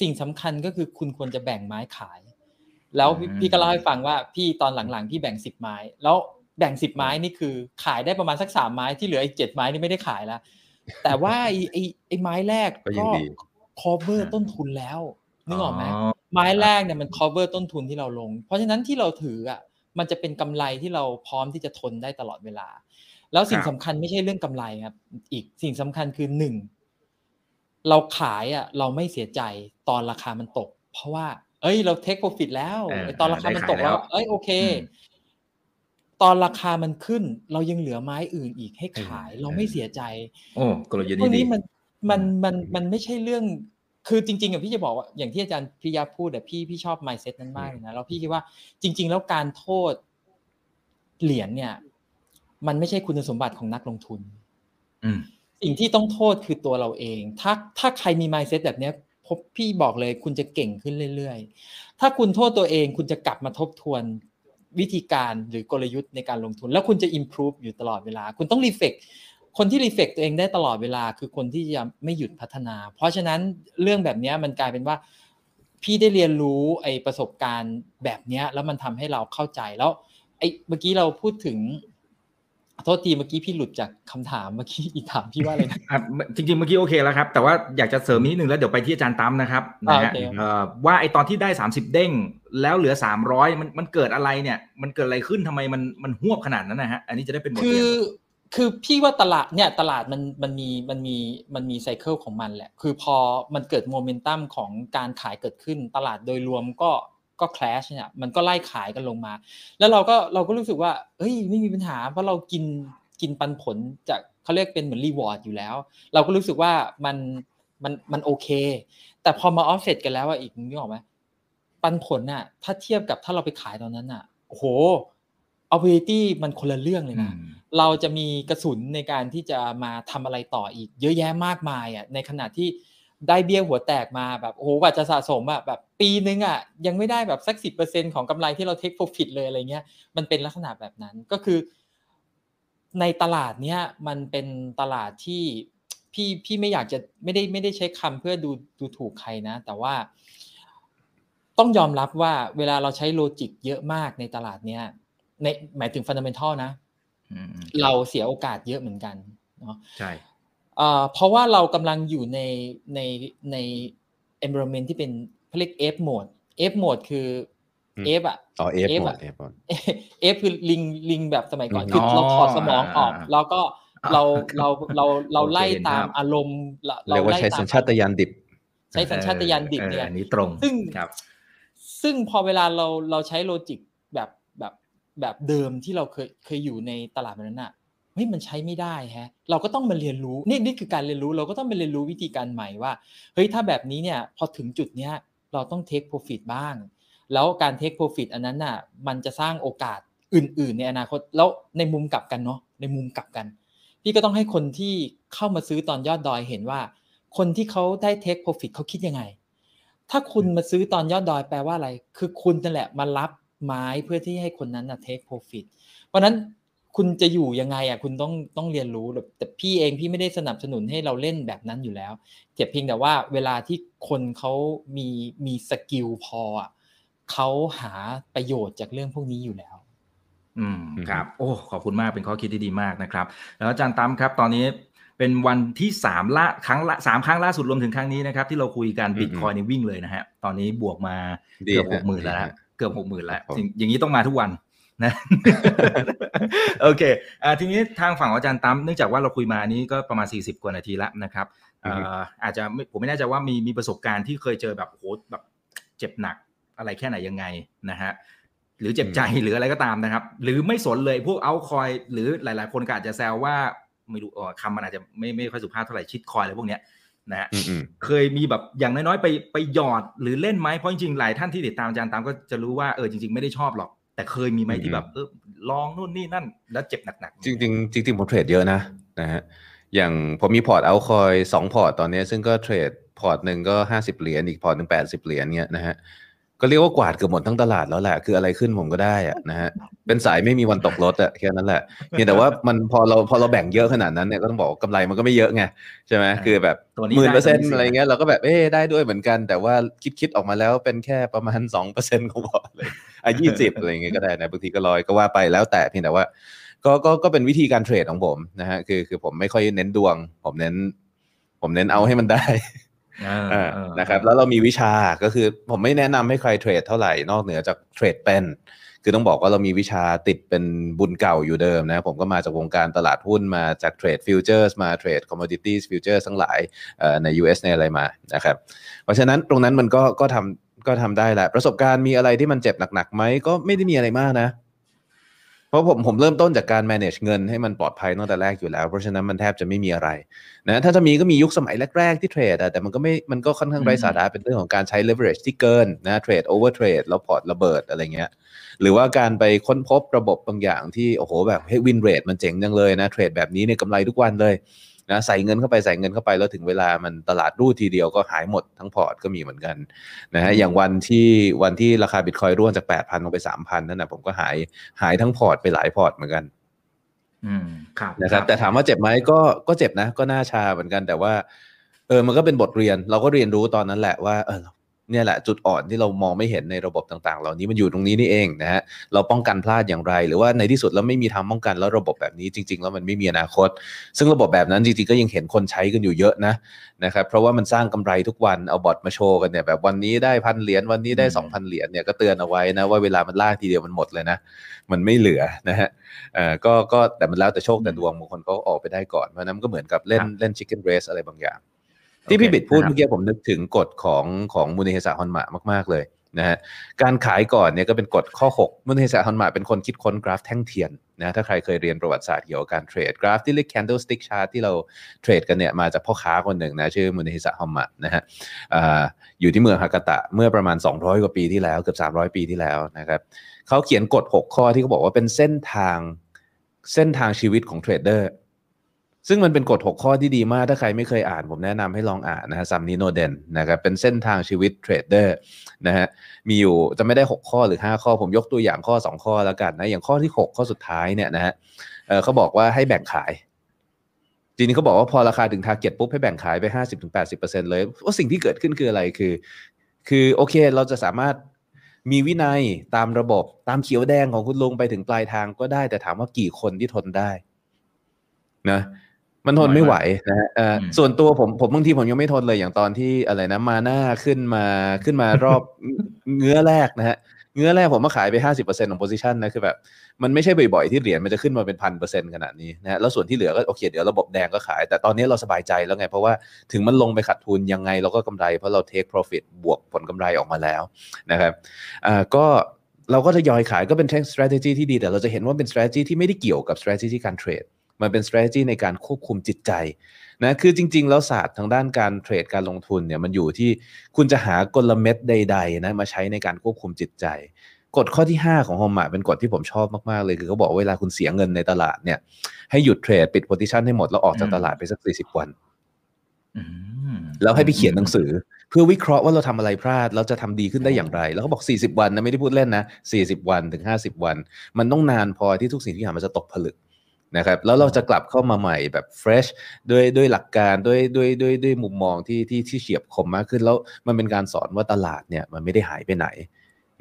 สิ่งสำคัญก็คือคุณควรจะแบ่งไม้ขาย แล้วพี่ก็เล่าให้ฟังว่าพี่ตอนหลังๆพี่แบ่งสิบไม้ แล้วแบ่งสิบไม้นี่คือขายได้ประมาณสักสามไม้ที่เหลืออีกเจ็ดไม้นี่ไม่ได้ขายแล้วแต่ว่าไอ้ไอ้ไอ้ไม้แรกก็ cover ต้นทุนแล้วนึกออกไหมไม้แรกเนี่ยมัน cover ต้นทุนที่เราลง เพราะฉะนั้นที่เราถืออะมันจะเป็นกำไรที่เราพร้อมที่จะทนได้ตลอดเวลา แล้วสิ่งสำคัญไม่ใช่เรื่องกำไรครับ อีกสิ่งสำคัญคือหนึ่งเราขายอะ เราไม่เสียใจตอนราคามันตก เพราะว่า เอ้ย เราเทคโปรฟิตแล้วตอนราคามันตกแล้ว เอ้ยโอเค ตอนราคามันขึ้น เรายังเหลือไม้อื่นอีกให้ขาย เราไม่เสียใจโอ้กลยุทธ์นี้มันมันมันมันไม่ใช่เรื่องคือจริงๆอะพี่จะบอกว่าอย่างที่อาจารย์พิยาพูดแต่พี่พี่ชอบไมเซ็ตนั้นมากนะแล้วพี่คิดว่าจริง ๆ แล้วการโทษเหรียญเนี่ย มันไม่ใช่คุณสมบัติของนักลงทุนสิ่งที่ต้องโทษคือตัวเราเอง ถ้าถ้าใครมี mindset แบบนี้พบพี่บอกเลย คุณจะเก่งขึ้นเรื่อยๆ ถ้าคุณโทษตัวเอง คุณจะกลับมาทบทวนวิธีการหรือกลยุทธ์ในการลงทุน แล้วคุณจะ improve อยู่ตลอดเวลา คุณต้อง reflect คนที่ reflect ตัวเองได้ตลอดเวลา คือคนที่จะไม่หยุดพัฒนา เพราะฉะนั้นเรื่องแบบนี้มันกลายเป็นว่า พี่ได้เรียนรู้ไอ้ประสบการณ์แบบนี้แล้วมันทำให้เราเข้าใจแล้วไอ้เมื่อกี้เราพูดถึง โทษทีเมื่อกี้พี่หลุดจากคำถามเมื่อกี้อีกถามพี่ว่าอะไรนะอะจริงๆเมื่อกี้โอเคแล้วครับ แต่ว่าอยากจะเสริมนิดนึงแล้วเดี๋ยวไปที่อาจารย์ตั้มนะครับนะอ่าฮะโอเคเอ่อว่าไอตอนที่ได้ 30 เด้ง แล้วเหลือ 300 มันมันเกิดอะไรเนี่ย มันเกิดอะไรขึ้นทำไมมันมันหวบขนาดนั้นนะฮะอันนี้จะได้เป็นบทคืเรียอนคือพี่ว่าตลาดเนี่ยตลาดมันมันมีมันมีมันมีไซเคิลของมันแหละ คือพอมันเกิดโมเมนตัมของการขายเกิดขึ้น ตลาดโดยรวมก็ ก็คลชเนี่ยมันก็ไล่ขายกันลงมา แล้วเราก็เราก็รู้สึกว่าเฮ้ยไม่มีปัญหา เพราะเรากินกินปันผลจากเขาเรียกเป็นเหมือน reward อยู่แล้ว เราก็รู้สึกว่ามันมันมันโอเค แต่พอมาออฟเซตกันแล้วอะอีกนึกออกไหมปันผลน่ะถ้าเทียบกับถ้าเราไปขายตอนนั้นน่ะโอ้โห opportunity มันคนละเรื่องเลยนะอืมเราจะมีกระสุนในการที่จะมาทำอะไรต่ออีก เยอะแยะมากมายอะในขณะที่ ได้เบี้ยหัวแตกมาแบบโอ้โหกว่าจะสะสมอะแบบปีนึงอะยังไม่ได้แบบสักสิบเปอร์เซ็นต์ของกำไรที่เรา take profit เลยอะไรเงี้ยมันเป็นลักษณะแบบนั้นก็คือ ในตลาดเนี้ยมันเป็นตลาดที่พี่พี่ไม่อยากจะไม่ได้ไม่ได้ใช้คำเพื่อดูดูถูกใครนะ แต่ว่า ต้องยอมรับว่าเวลาเราใช้ logic เยอะมากในตลาดเนี้ยในหมายถึง fundamental นะอืมเราเสียโอกาสเยอะเหมือนกันเนาะใช่ เอ่อเพราะว่าเรากำลังอยู่ในในใน environment ที่เป็นเขาเรียก F mode F mode คืออืม F อะอ๋อเอฟ F หมดอะเอฟหมด F คือลิงลิงแบบสมัยก่อนอืมคือเราถอดสมองออกอ่าแล้วก็เราเราเราเราโอเคไล่เห็นตามภาพอารมณ์เราเรียกว่าไล่ใช้ตมสัญชาตญาณดิบ ใช้สัญชาตญาณดิบเออเนี่ยอันนี้ตรงซึ่งครับซึ่งพอเวลาเราเราใช้โลจิกแบบแบบแบบเดิมที่เราเคยเคยอยู่ในตลาดแบบนั้นอะเฮ้ยมันใช้ไม่ได้ฮะเราก็ต้องมาเรียนรู้นี่นี่คือการเรียนรู้เราก็ต้องมาเรียนรู้วิธีการใหม่ว่าเฮ้ยถ้าแบบนี้เนี่ยพอถึงจุดเนี้ยเราต้องเทคโปรฟิตบ้าง แล้วการเทคโปรฟิตอันนั้นน่ะมันจะสร้างโอกาสอื่น ๆ ในอนาคตแล้วในมุมกลับกันเนาะในมุมกลับกัน พี่ก็ต้องให้คนที่เข้ามาซื้อตอนยอดดอยเห็นว่า คนที่เขาได้เทคโปรฟิตเขาคิดยังไง ถ้าคุณมาซื้อตอนยอดดอยแปลว่าอะไร คือคุณนั่นแหละมารับไม้เพื่อที่ให้คนนั้นนะเทคโปรฟิตเพราะนั้น คุณจะอยู่ยังไงอะคุณต้องต้องเรียนรู้แบบแต่พี่เองพี่ไม่ได้สนับสนุนให้เราเล่นแบบนั้นอยู่แล้วแต่เพียงแต่ว่าเวลาที่คนเขามีมี skill พออะเขาหาประโยชน์จากเรื่องพวกนี้อยู่แล้ว อืมอืมครับ โอ้ขอบคุณมากเป็นข้อคิดที่ดีมากนะครับ แล้วอาจารย์ตั้มครับ ตอนนี้เป็นวันที่สามละครั้งละสามครั้งล่าสุดรวมถึงครั้งนี้นะครับ ที่เราคุยกันอืมบิตคอยนี่วิ่งเลยนะฮะตอนนี้บวกมาดีเกือบหฮะกหมื่นแล้วดีนะฮะเกือบหกหมื่นแล้วครับผมจริงอย่างนี้ต้องมาทุกวัน นะโอเคอ่าทีนี้ทางฝั่งของอาจารย์ตั้มเนื่องจากว่าเราคุยมาอันนี้ก็ประมาณ 40 กว่านาทีแล้วนะครับเอ่ออาจจะไม่ผมไม่แน่ใจว่ามีมีประสบการณ์ที่เคยเจอแบบโหแบบเจ็บหนักอะไรแค่ไหนยังไงนะฮะหรือเจ็บใจหรืออะไรก็ตามนะครับ หรือไม่สนเลยพวกเอาคอยหรือหลาย ๆ คนก็อาจจะแซวว่าไม่รู้เอ่อคำมันอาจจะไม่ไม่ค่อยสุภาพเท่าไหร่ชิดคอยอะไรพวกเนี้ยนะฮะอืมอืมเคยมีแบบอย่างน้อยๆไปไปหยอดหรือเล่นไหมเพราะจริงๆหลายท่านที่ติดตามอาจารย์ตามก็จะรู้ว่าเออจริง ๆ ไม่ได้ชอบหรอก แต่เคยมีไหมที่แบบเออลองนู่นนี่นั่น แล้วเจ็บหนักๆ จริงจริงๆจริงๆผมเทรดเยอะนะนะฮะอย่างผมมีพอร์ตเอาคอยสองพอร์ตตอนนี้ ซึ่งก็เทรดพอร์ตหนึ่งก็ห้าสิบเหรียญอีกพอร์ตหนึ่งแปดสิบเหรียญเนี้ยนะฮะก็เรียกว่ากวาดเกือบหมดทั้งตลาดแล้วแหละ คืออะไรขึ้นผมก็ได้อะนะฮะเป็นสายไม่มีวันตกรถอะแค่นั้นแหละเพียงแต่ว่ามันพอเราพอเราแบ่งเยอะขนาดนั้นเนี่ยก็ต้องบอกว่ากำไรมันก็ไม่เยอะไงใช่ไหมคือแบบตัวนี้หมื่นได้เปอร์เซ็นตัวต์สียอะไรเงี้ยเราก็แบบเอ๊ะได้ด้วยเหมือนกัน แต่ว่าคิดคิดออกมาแล้วเป็นแค่ประมาณสองเปอร์เซ็นต์ของพอร์ตเลย อะยี่สิบอะไรเงี้ยก็ได้นะบางทีก็ร้อยก็ว่าไปแล้วแต่เพียงแต่ว่า ก็ก็ก็เป็นวิธีการเทรดของผมนะฮะคือคือผมไม่ค่อยเน้นดวง ผมเน้น ผมเน้นเอาให้มันได้เอออ่าเออนะครับแล้วเรามีวิชาก็คือผมไม่แนะนำให้ใครเทรดเท่าไหร่นอกเหนือจากเทรดเป็น คือต้องบอกว่าเรามีวิชาติดเป็นบุญเก่าอยู่เดิมนะ ผมก็มาจากวงการตลาดหุ้นมาจากเทรดฟิวเจอร์สมาเทรดคอมม o ดิตี้ฟิวเจอร์ทั้งหลายเอ่อใน US ในอะไรมานะครับเพราะฉะนั้นตรงนั้นมันก็ก็ทำ ก็ทำได้แหละ ประสบการณ์มีอะไรที่มันเจ็บหนักๆไหมก็ไม่ได้มีอะไรมากนะ เพราะผมผมเริ่มต้นจากการ manage เงินให้มันปลอดภัยตั้งแต่แรกอยู่แล้ว เพราะฉะนั้นมันแทบจะไม่มีอะไรนะถ้าจะมีก็มียุคสมัยแรก ๆ ที่เทรดอะแต่มันก็ไม่มันก็ค่อนข้างไร้สาระเป็นเรื่องของการใช้ leverage ที่เกินนะเทรด over trade แล้วพอร์ตระเบิดอะไรเงี้ยหรือว่าการไปค้นพบระบบบางอย่างที่โอ้โหแบบให้ win rate มันเจ๋งจังเลยนะเทรดแบบนี้เนี่ยกำไรทุกวันเลย นะใส่เงินเข้าไปใส่เงินเข้าไปแล้วถึงเวลามันตลาดรูดทีเดียวก็หายหมดทั้งพอร์ตก็มีเหมือนกันนะฮะอย่างวันที่วันที่ราคาบิตคอยน์ร่วงจาก 8,000ลงไป 3,000 นั่นนะผมก็หายหายทั้งพอร์ตไปหลายพอร์ตเหมือนกันอืมครับนะครับ แต่ถามว่าเจ็บไหมก็ก็เจ็บนะ ก็น่าชาเหมือนกัน แต่ว่า เออมันก็เป็นบทเรียน เราก็เรียนรู้ตอนนั้นแหละว่าเออ เนี่ยแหละจุดอ่อนที่เรามองไม่เห็นในระบบต่างๆ เหล่านี้มันอยู่ตรงนี้นี่เองนะฮะเราป้องกันพลาดอย่างไร หรือว่าในที่สุดเราไม่มีทางป้องกันแล้วระบบแบบนี้จริง ๆ แล้วมันไม่มีอนาคต ซึ่งระบบแบบนั้นจริงๆก็ยังเห็นคนใช้กันอยู่เยอะนะนะครับเพราะว่ามันสร้างกำไรทุกวันเอาบอทมาโชว์กันเนี่ยแบบวันนี้ได้พันเหรียญวันนี้ได้สองพันเหรียญเนี่ยก็เตือนเอาไว้นะว่าเวลามันลากทีเดียวมันหมดเลยนะมันไม่เหลือนะฮะเอ่อก็ก็แต่มันแล้วแต่โชคแต่ดวงบางคนก็ออกไปได้ก่อนเพราะนั้นก็เหมือนกับเล่นเล่น chicken race อะไรบางอย่าง ที่พี่บิดพูดเมื่อกี้ผมนึกถึงกฎของของมูเนฮิสะฮอนมะมาก ๆ เลยนะฮะการขายก่อนเนี่ยก็เป็นกฎข้อ 6 มูเนฮิสะฮอนมะเป็นคนคิดค้นกราฟแท่งเทียนนะถ้าใครเคยเรียนประวัติศาสตร์เกี่ยวกับการเทรดกราฟที่เรียก candlestick chart ที่เราเทรดกันเนี่ยมาจากพ่อค้าคนหนึ่งนะชื่อมูเนฮิสะฮอนมะนะฮะอยู่ที่เมืองซากาตะเมื่อประมาณ 200 กว่าปีที่แล้วเกือบ300 ปีที่แล้วนะครับเขาเขียนกฎ 6 ข้อที่เขาบอกว่าเป็นเส้นทางเส้นทางชีวิตของเทรดเดอร์ ซึ่งมันเป็นกฎ 6 ข้อที่ดีมาก ถ้าใครไม่เคยอ่าน ผมแนะนำให้ลองอ่านนะฮะซันมิโนเดนนะครับเป็นเส้นทางชีวิตเทรดเดอร์นะฮะมีอยู่จะไม่ได้ 6 ข้อหรือ 5 ข้อผมยกตัวอย่างข้อ 2 ข้อแล้วกันนะอย่างข้อที่ 6 ข้อสุดท้ายเนี่ยนะฮะเเขาบอกว่าให้แบ่งขายจริงๆเขาบอกว่าพอราคาถึงทาร์เก็ตปุ๊บให้แบ่งขายไป 50-80%เลยว่าสิ่งที่เกิดขึ้นคืออะไรคือ คือโอเคเราจะสามารถมีวินัยตามระบบตามเขียวแดงของคุณลุงไปถึงปลายทางก็ได้ แต่ถามว่ากี่คนที่ทนได้นะ มันทนไม่ไหวนะฮะส่วนตัวผมผมบางทีผมยังไม่ทนเลยอย่างตอนที่อะไรนะ มาหน้าขึ้นมาขึ้นมารอบเงื้อแรกนะฮะเงื้อแรกผมมาขายไปห้าสิบเปอร์เซ็นต์ของโพซิชันนะคือแบบมันไม่ใช่บ่อยๆ ที่เหรียญมันจะขึ้นมาเป็นพันเปอร์เซ็นต์ขนาดนี้นะฮะแล้วส่วนที่เหลือก็โอเค เดี๋ยวระบบแดงก็ขาย แต่ตอนนี้เราสบายใจแล้วไง เพราะว่าถึงมันลงไปขาดทุนยังไงเราก็กำไร เพราะเราเทคโปรฟิตบวกผลกำไรออกมาแล้วนะครับอ่าก็เราก็จะยอยขายก็เป็น strategy ที่ดีแต่เราจะเห็นว่าเป็น strategy ที่ไม่ได้เกี่ยวกับ strategy การเทรด มันเป็น strategy ในการควบคุมจิตใจนะคือจริง ๆ แล้วศาสตร์ทางด้านการเทรดการลงทุนเนี่ยมันอยู่ที่คุณจะหากลเม็ดใดๆนะมาใช้ในการควบคุมจิตใจกฎข้อที่ 5 ของฮอมมาเป็นกฎที่ผมชอบมาก ๆ เลย คือเขาบอกเวลาคุณเสียเงินในตลาดเนี่ย ให้หยุดเทรดปิดโพซิชันให้หมด แล้วออกจากตลาดไปสักสี่สิบวันแล้วให้ไปเขียนหนังสือ เพื่อวิเคราะห์ว่าเราทำอะไรพลาด เราจะทำดีขึ้นได้อย่างไร แล้วเขาบอก 40 วันนะไม่ได้พูดเล่นนะ40 วันถึง 50 วัน มันต้องนานพอที่ทุกสิ่งที่อย่างมันจะตกผลึก นะครับแล้วเราจะกลับเข้ามาใหม่แบบ fresh ด้วยด้วยหลักการด้วยด้วยด้วยด้วยมุมมองที่ที่ที่เฉียบคมมากขึ้นแล้วมันเป็นการสอนว่าตลาดเนี่ยมันไม่ได้หายไปไหน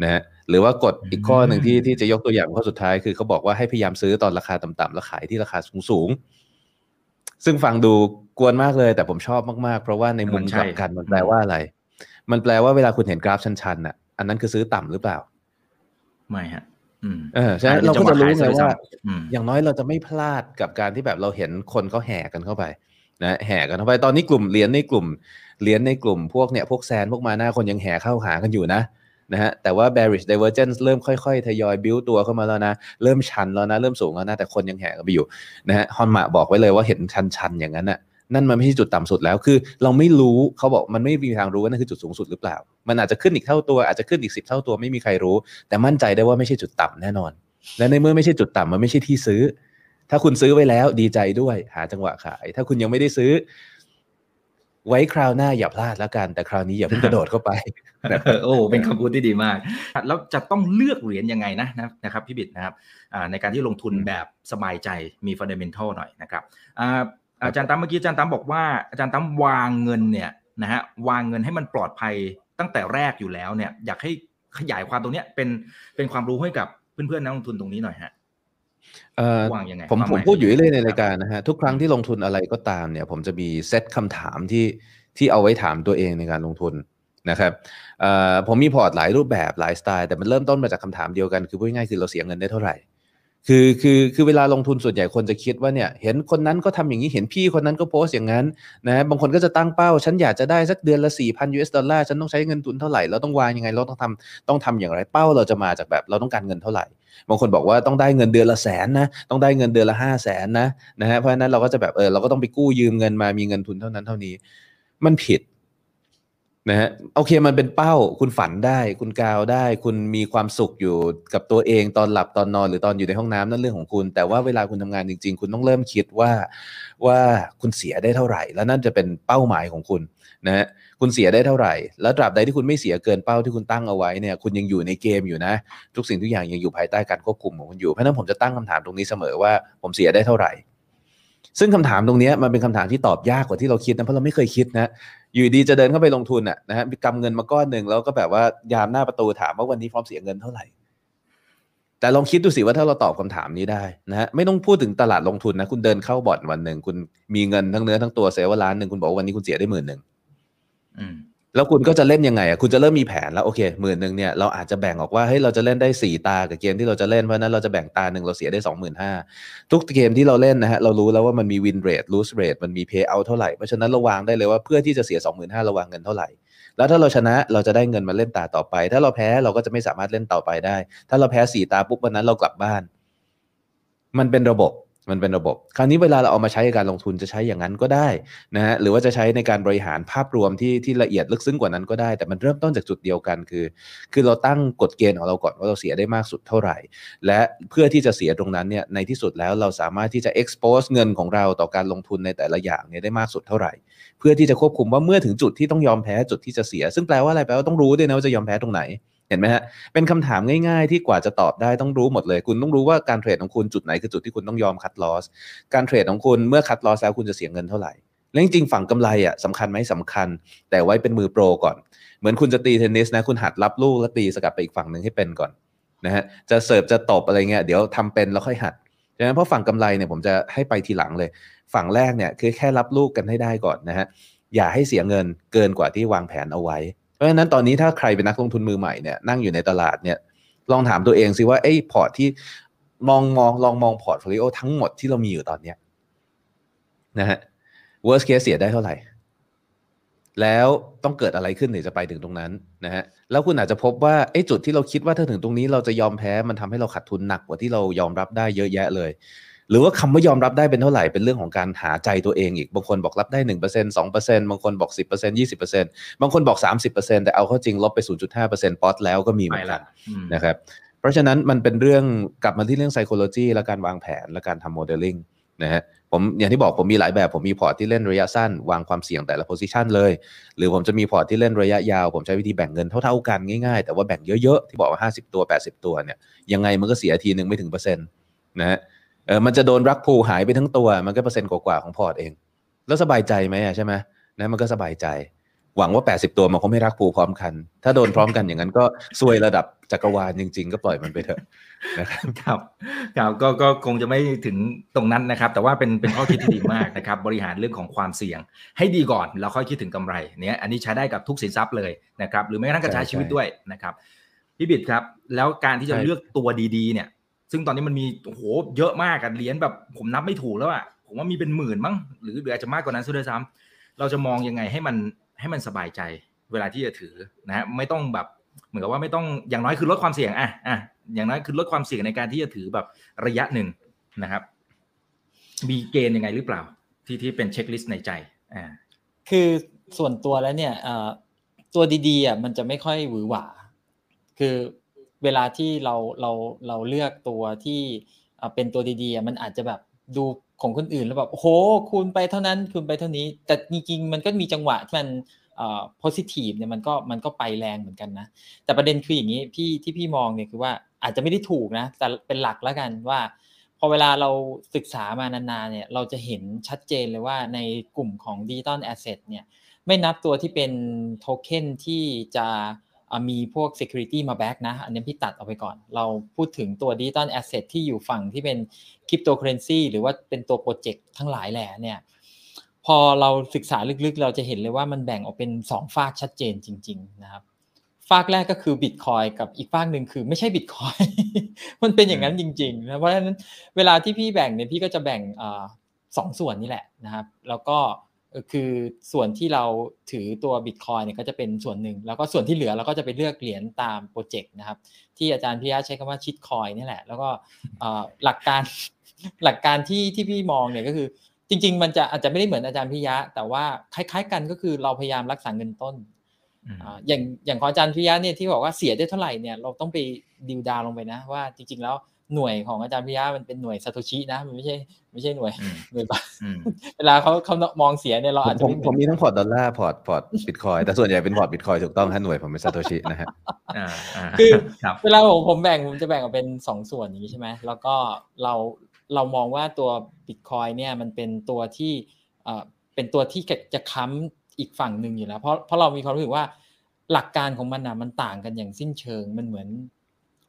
นะฮะหรือว่ากฎอีกข้อหนึ่งที่ที่จะยกตัวอย่างข้อสุดท้ายคือเขาบอกว่าให้พยายามซื้อตอนราคาต่ำๆแล้วขายที่ราคาสูงๆ ซึ่งฟังดูกวนมากเลยแต่ผมชอบมากๆ เพราะว่าในมุมกลับกันมันแปลว่าอะไร มันแปลว่าเวลาคุณเห็นกราฟชันๆน่ะอันนั้นคือซื้อต่ำหรือเปล่า ไม่ฮะ เออใช่เราก็จะรู้ไงว่า อย่างน้อยเราจะไม่พลาดกับการที่แบบเราเห็นคนเขาแห่กันเข้าไปนะแห่กันเข้าไปตอนนี้กลุ่มเหรียญในกลุ่มเหรียญในกลุ่มพวกเนี่ยพวกแซนพวกมาหน้าคนยังแห่เข้าหากันอยู่นะนะฮะแต่ว่า bearish divergence เริ่มค่อยๆ ทยอยบิ้วตัวเข้ามาแล้วนะ เริ่มชันแล้วนะ เริ่มสูงแล้วนะ แต่คนยังแห่กันไปอยู่นะฮะฮอนมาบอกไว้เลยว่าเห็นชันๆ อย่างนั้นน่ะ นั่นมันไม่ใช่จุดต่ำสุดแล้วคือ เราไม่รู้เขาบอกมันไม่มีทางรู้ว่านั่นคือจุดสูงสุดหรือเปล่า มันอาจจะขึ้นอีกเท่าตัวอาจจะขึ้นอีกสิบเท่าตัวไม่มีใครรู้ แต่มั่นใจได้ว่าไม่ใช่จุดต่ำแน่นอน และในเมื่อไม่ใช่จุดต่ำมันไม่ใช่ที่ซื้อ ถ้าคุณซื้อไว้แล้วดีใจด้วยหาจังหวะขาย ถ้าคุณยังไม่ได้ซื้อ ไว้คราวหน้าอย่าพลาดแล้วกัน แต่คราวนี้อย่าเพิ่งกระโดดเข้าไปโอ้เป็นคำพูดที่ดีมาก แล้วจะต้องเลือกเหรียญยังไงนะนะครับพี่บิดนะครับในการที่ลงทุนแบบสบายใจมีฟันเดเมนทัลหน่อยนะครับ อาจารย์ตั้มเมื่อกี้อาจารย์ตั้มบอกว่าอาจารย์ตั้มวางเงินเนี่ยนะฮะวางเงินให้มันปลอดภัยตั้งแต่แรกอยู่แล้วเนี่ย อยากให้ขยายความตรงเนี้ยเป็นเป็นความรู้ให้กับเพื่อนๆนักลงทุนตรงนี้หน่อยฮะวางยังไงผมผมพูดอยู่เรื่อยในรายการนะฮะทุกครั้งที่ลงทุนอะไรก็ตามเนี่ย ผมจะมีเซตคำถามที่ที่เอาไว้ถามตัวเองในการลงทุนนะครับผมมีพอร์ตหลายรูปแบบหลายสไตล์แต่มันเริ่มต้นมาจากคำถามเดียวกันคือพูดง่ายๆคือเราเสียเงินได้เท่าไหร่ คือคือคือเวลาลงทุนส่วนใหญ่คนจะคิดว่าเนี่ยเห็นคนนั้นก็ทำอย่างนี้เห็นพี่คนนั้นก็โพสต์อย่างนั้นนะบางคนก็จะตั้งเป้า ฉันอยากจะได้สักเดือนละ 4 0 0 0 US ดอลลาร์ฉันต้องใช้เงินทุนเท่าไหร่เราต้องวางยังไงเราต้องทำต้องทำอย่างไรเป้าเราจะมาจากแบบเราต้องการเงินเท่าไหร่บางคนบอกว่าต้องได้เงินเดือนละแสนนะต้องได้เงินเดือนละห้าแสนนะนะฮะเพราะฉะนั้นเราก็จะแบบเออเราก็ต้องไปกู้ยืมเงินมามีเงินทุนเท่านั้นเท่านี้ มันผิด นะฮะโอเคมันเป็นเป้า คุณฝันได้ คุณกาวได้ คุณมีความสุขอยู่กับตัวเองตอนหลับตอนนอนหรือตอนอยู่ในห้องน้ำนั่นเรื่องของคุณ แต่ว่าเวลาคุณทำงานจริง ๆ คุณต้องเริ่มคิดว่าว่าคุณเสียได้เท่าไหร่ แล้วนั่นจะเป็นเป้าหมายของคุณนะฮะคุณเสียได้เท่าไหร่ แล้วตราบใดที่คุณไม่เสียเกินเป้าที่คุณตั้งเอาไว้เนี่ยคุณยังอยู่ในเกมอยู่นะ ทุกสิ่งทุกอย่างยังอยู่ภายใต้การควบคุมของคุณอยู่เพราะนั้นผมจะตั้งคำถามตรงนี้เสมอว่าผมเสียได้เท่าไหร่ซึ่งคำถามตรงนี้มันเป็นคำถามที่ตอบยากกว่าที่เราคิดนะเพราะเราไม่เคยคิดนะ อยู่ดีจะเดินเข้าไปลงทุนอะนะฮะมีกำเงินมาก้อนหนึ่งแล้วก็แบบว่ายามหน้าประตูถามว่าวันนี้พร้อมเสียเงินเท่าไหร่ แต่ลองคิดดูสิว่าถ้าเราตอบคำถามนี้ได้นะฮะไม่ต้องพูดถึงตลาดลงทุนนะคุณเดินเข้าบ่อนวันหนึ่งคุณมีเงินทั้งเนื้อทั้งตัวเสียว่าล้านหนึ่งคุณบอกว่าวันนี้คุณเสียได้หมื่นหนึ่งอืม แล้วคุณก็จะเล่นยังไงอะคุณจะเริ่มมีแผนแล้วโอเคหมื่นหนึ่งเนี่ยเราอาจจะแบ่งออกว่าเฮ้ยเราจะเล่นได้สี่ตากับเกมที่เราจะเล่นเพราะนั้นเราจะแบ่งตาหนึ่งเราเสียได้สองหมื่นห้าทุกเกมที่เราเล่นนะฮะเรารู้แล้วว่ามันมีวินเรทลูสเรทมันมีเพย์เอาเท่าไหร่เพราะฉะนั้นเราวางได้เลยว่าเพื่อที่จะเสียสองหมื่นห้าเราวางเงินเท่าไหร่แล้วถ้าเราชนะเราจะได้เงินมาเล่นตาต่อไป ถ้าเราแพ้เราก็จะไม่สามารถเล่นต่อไปได้ ถ้าเราแพ้สี่ตาปุ๊บวันนั้นเรากลับบ้าน มันเป็นระบบ มันเป็นระบบ คราวนี้เวลาเราเอามาใช้ในการลงทุนจะใช้อย่างนั้นก็ได้นะฮะหรือว่าจะใช้ในการบริหารภาพรวมที่ที่ละเอียดลึกซึ้งกว่านั้นก็ได้ แต่มันเริ่มต้นจากจุดเดียวกันคือ คือเราตั้งกฎเกณฑ์ของเราก่อนว่าเราเสียได้มากสุดเท่าไหร่ และเพื่อที่จะเสียตรงนั้นเนี่ยในที่สุดแล้วเราสามารถที่จะ expose เงินของเราต่อการลงทุนในแต่ละอย่างเนี่ยได้มากสุดเท่าไหร่ เพื่อที่จะควบคุมว่าเมื่อถึงจุดที่ต้องยอมแพ้จุดที่จะเสีย ซึ่งแปลว่าอะไรแปลว่าต้องรู้ด้วยนะว่าจะยอมแพ้ตรงไหน เห็นไหมฮะ เป็นคำถามง่ายๆ ที่กว่าจะตอบได้ต้องรู้หมดเลย คุณต้องรู้ว่าการเทรดของคุณจุดไหนคือจุดที่คุณต้องยอมคัดลอส การเทรดของคุณเมื่อคัดลอสแล้วคุณจะเสียเงินเท่าไหร่และจริงๆฝั่งกำไรอะสำคัญไหมสำคัญ แต่ไว้เป็นมือโปรก่อน เหมือนคุณจะตีเทนนิสนะ คุณหัดรับลูกแล้วตีสกัดไปอีกฝั่งหนึ่งให้เป็นก่อนนะฮะ จะเสิร์ฟจะตบอะไรเงี้ยเดี๋ยวทำเป็นแล้วค่อยหัดดังนั้นเพราะฝั่งกำไรเนี่ยผมจะให้ไปทีหลังเลย ฝั่งแรกเนี่ยคือแค่รับลูกกันให้ได้ก่อนนะฮะอย่าให้เสียเงินเกินกว่าที่วางแผนเอาไว้ เพราะฉะนั้นตอนนี้ถ้าใครเป็นนักลงทุนมือใหม่เนี่ยนั่งอยู่ในตลาดเนี่ยลองถามตัวเองสิว่าไอ้พอร์ตที่มองมองลองมองพอร์ตโฟลิโอทั้งหมดที่เรามีอยู่ตอนเนี้ยนะฮะ worst case เสียได้เท่าไหร่ แล้วต้องเกิดอะไรขึ้นถึงจะไปถึงตรงนั้นนะฮะแล้วคุณอาจจะพบว่าไอ้จุดที่เราคิดว่าถ้าถึงตรงนี้เราจะยอมแพ้มันทำให้เราขาดทุนหนักกว่าที่เรายอมรับได้เยอะแยะเลย หรือว่าคำว่ายอมรับได้เป็นเท่าไหร่เป็นเรื่องของการหาใจตัวเองอีกบางคนบอกรับได้หนึ่งเปอร์เซ็นสองเปอร์เซ็นบางคนบอกสิบเปอร์เซ็นยี่สิบเปอร์เซ็นบางคนบอกสามสิบเปอร์เซ็นแต่เอาเข้าจริงลบไปศูนย์จุดห้าเปอร์เซ็นป๊อดไปแล้วก็มีเหไปมือนกัละอืมนะครับเพราะฉะนั้นมันเป็นเรื่องกลับมาที่เรื่อง psychology และการวางแผนและการทำ modeling นะฮะผมอย่างที่บอกผมมีหลายแบบผมมีพอร์ตที่เล่นระยะสั้น วางความเสี่ยงแต่ละ position เลย หรือผมจะมีพอร์ตที่เล่นระยะยาว ผมใช้วิธีแบ่งเงินเท่าๆกันง่ายๆ แต่ว่าแบ่งเยอะๆ ที่บอกว่า 50 ตัว 80 ตัวเนี่ยยังไงมันก็เสียทีหนึ่งไม่ถึงเปอร์เซ็นต์นะฮะ เออมันจะโดนรักพูหายไปทั้งตัว มันก็เปอร์เซ็นต์กว่าๆของพอร์ตเอง แล้วสบายใจไหมอะใช่ไหมนะมันก็สบายใจ หวังว่า 80 ตัวมันคงไม่รักภูพร้อมกัน ถ้าโดนพร้อมกันอย่างนั้นก็ซวยระดับจักรวาลจริง ๆ ก็ปล่อยมันไปเถอะนะครับครับครับก็ก็คงจะไม่ถึงตรงนั้นนะครับ แต่ว่าเป็นเป็นข้อคิดที่ดีมากนะครับ บริหารเรื่องของความเสี่ยง ให้ดีก่อนแล้วค่อยคิดถึงกำไรเนี่ยอันนี้ใช้ได้กับทุกสินทรัพย์เลยนะครับหรือแม้กระทั่งการใช้ใช่ชีวิตด้วยนะครับพี่บิดครับ แล้วการที่จะใช่เลือกตัวดีๆเนี่ย ซึ่งตอนนี้มันมีโอ้โหเยอะมากอะเหรียญแบบผมนับไม่ถูกแล้วอะผมว่ามีเป็นหมื่นมั้งหรือหรืออาจจะมากกว่านั้นซะด้วยซ้ำเราจะมองยังไงให้มันให้มันสบายใจ เวลาที่จะถือนะฮะไม่ต้องแบบเหมือนกับว่าไม่ต้องอย่างน้อยคือลดความเสี่ยงอะอะอย่างน้อยคือลดความเสี่ยงในการที่จะถือแบบระยะหนึ่งนะครับ มีเกณฑ์ยังไงหรือเปล่า ที่ที่เป็นเช็คลิสต์ในใจอ่าคือส่วนตัวแล้วเนี่ยเอ่อตัวดีๆอะมันจะไม่ค่อยหวือหวา คือ เวลาที่เราเราเราเลือกตัวที่เป็นตัวดีๆมันอาจจะแบบดูของคนอื่นแล้วแบบโอ้โหคูณไปเท่านั้นคูณไปเท่านี้ แต่จริงๆมันก็มีจังหวะที่มันเอ่อ positive เนี่ยมันก็มันก็ไปแรงเหมือนกันนะ แต่ประเด็นคืออย่างนี้พี่ที่พี่มองเนี่ยคือว่าอาจจะไม่ได้ถูกนะ แต่เป็นหลักแล้วกันว่า พอเวลาเราศึกษามานานๆเนี่ยเราจะเห็นชัดเจนเลยว่าในกลุ่มของ digital asset เนี่ยไม่นับตัวที่เป็นโทเค็นที่จะ มีพวก Security มา back นะ อันนี้พี่ตัดเอาไปก่อน เราพูดถึงตัว digital asset ที่อยู่ฝั่งที่เป็นคริปโตเคอเรนซีหรือว่าเป็นตัวโปรเจกต์ทั้งหลายแหล่เนี่ยพอเราศึกษาลึกๆ เราจะเห็นเลยว่ามันแบ่งออกเป็นสองฟากชัดเจนจริง ๆ นะครับ ฟากแรกก็คือบิตคอยน์กับอีกฟากหนึ่งคือไม่ใช่บิตคอยน์มันเป็นอย่างนั้นจริงๆนะเพราะฉะนั้นเวลาที่พี่แบ่งเนี่ยพี่ก็จะแบ่งอสองส่วนนี่แหละนะครับ แล้วก็ คือส่วนที่เราถือตัวบิตคอยเนี่ยก็จะเป็นส่วนหนึ่ง แล้วก็ส่วนที่เหลือเราก็จะไปเลือกเหรียญตามโปรเจกต์นะครับ ที่อาจารย์พิยะใช้คำว่าชิดคอยนี่แหละ แล้วก็อ่าหลักการหลักการที่ที่พี่มองเนี่ยก็คือ จริง ๆ มันจะอาจจะไม่ได้เหมือนอาจารย์พิยะ แต่ว่าคล้าย ๆ กันก็คือเราพยายามรักษาเงินต้นอย่างอย่างของอาจารย์พิยะเนี่ยที่บอกว่าเสียได้เท่าไหร่เนี่ยเราต้องไปดิวดาวลงไปนะว่าจริง ๆ แล้ว หน่วยของอาจารย์พิยะมันเป็นหน่วยซาโตชินะ มันไม่ใช่ ไม่ใช่หน่วยหน่วยบาทเวลาเขาเขามองเสียเนี่ยเราอาจจะผมผมมีทั้งพอร์ตดอลลาร์พอร์ตพอร์ตบิตคอยน์แต่ส่วนใหญ่เป็นพอร์ตบิตคอยน์ถูกต้องฮะหน่วยผมเป็นซาโตชินะฮะคือเวลาผมผมแบ่งผมจะแบ่งออกเป็นสองส่วนอย่างนี้ใช่ไหมแล้วก็เราเรามองว่าตัวบิตคอยน์เนี่ยมันเป็นตัวที่เป็นตัวที่จะค้ำอีกฝั่งหนึ่งอยู่แล้ว เพราะเพราะเรามีความรู้สึกว่าหลักการของมันนะมันต่างกันอย่างสิ้นเชิงมันเหมือน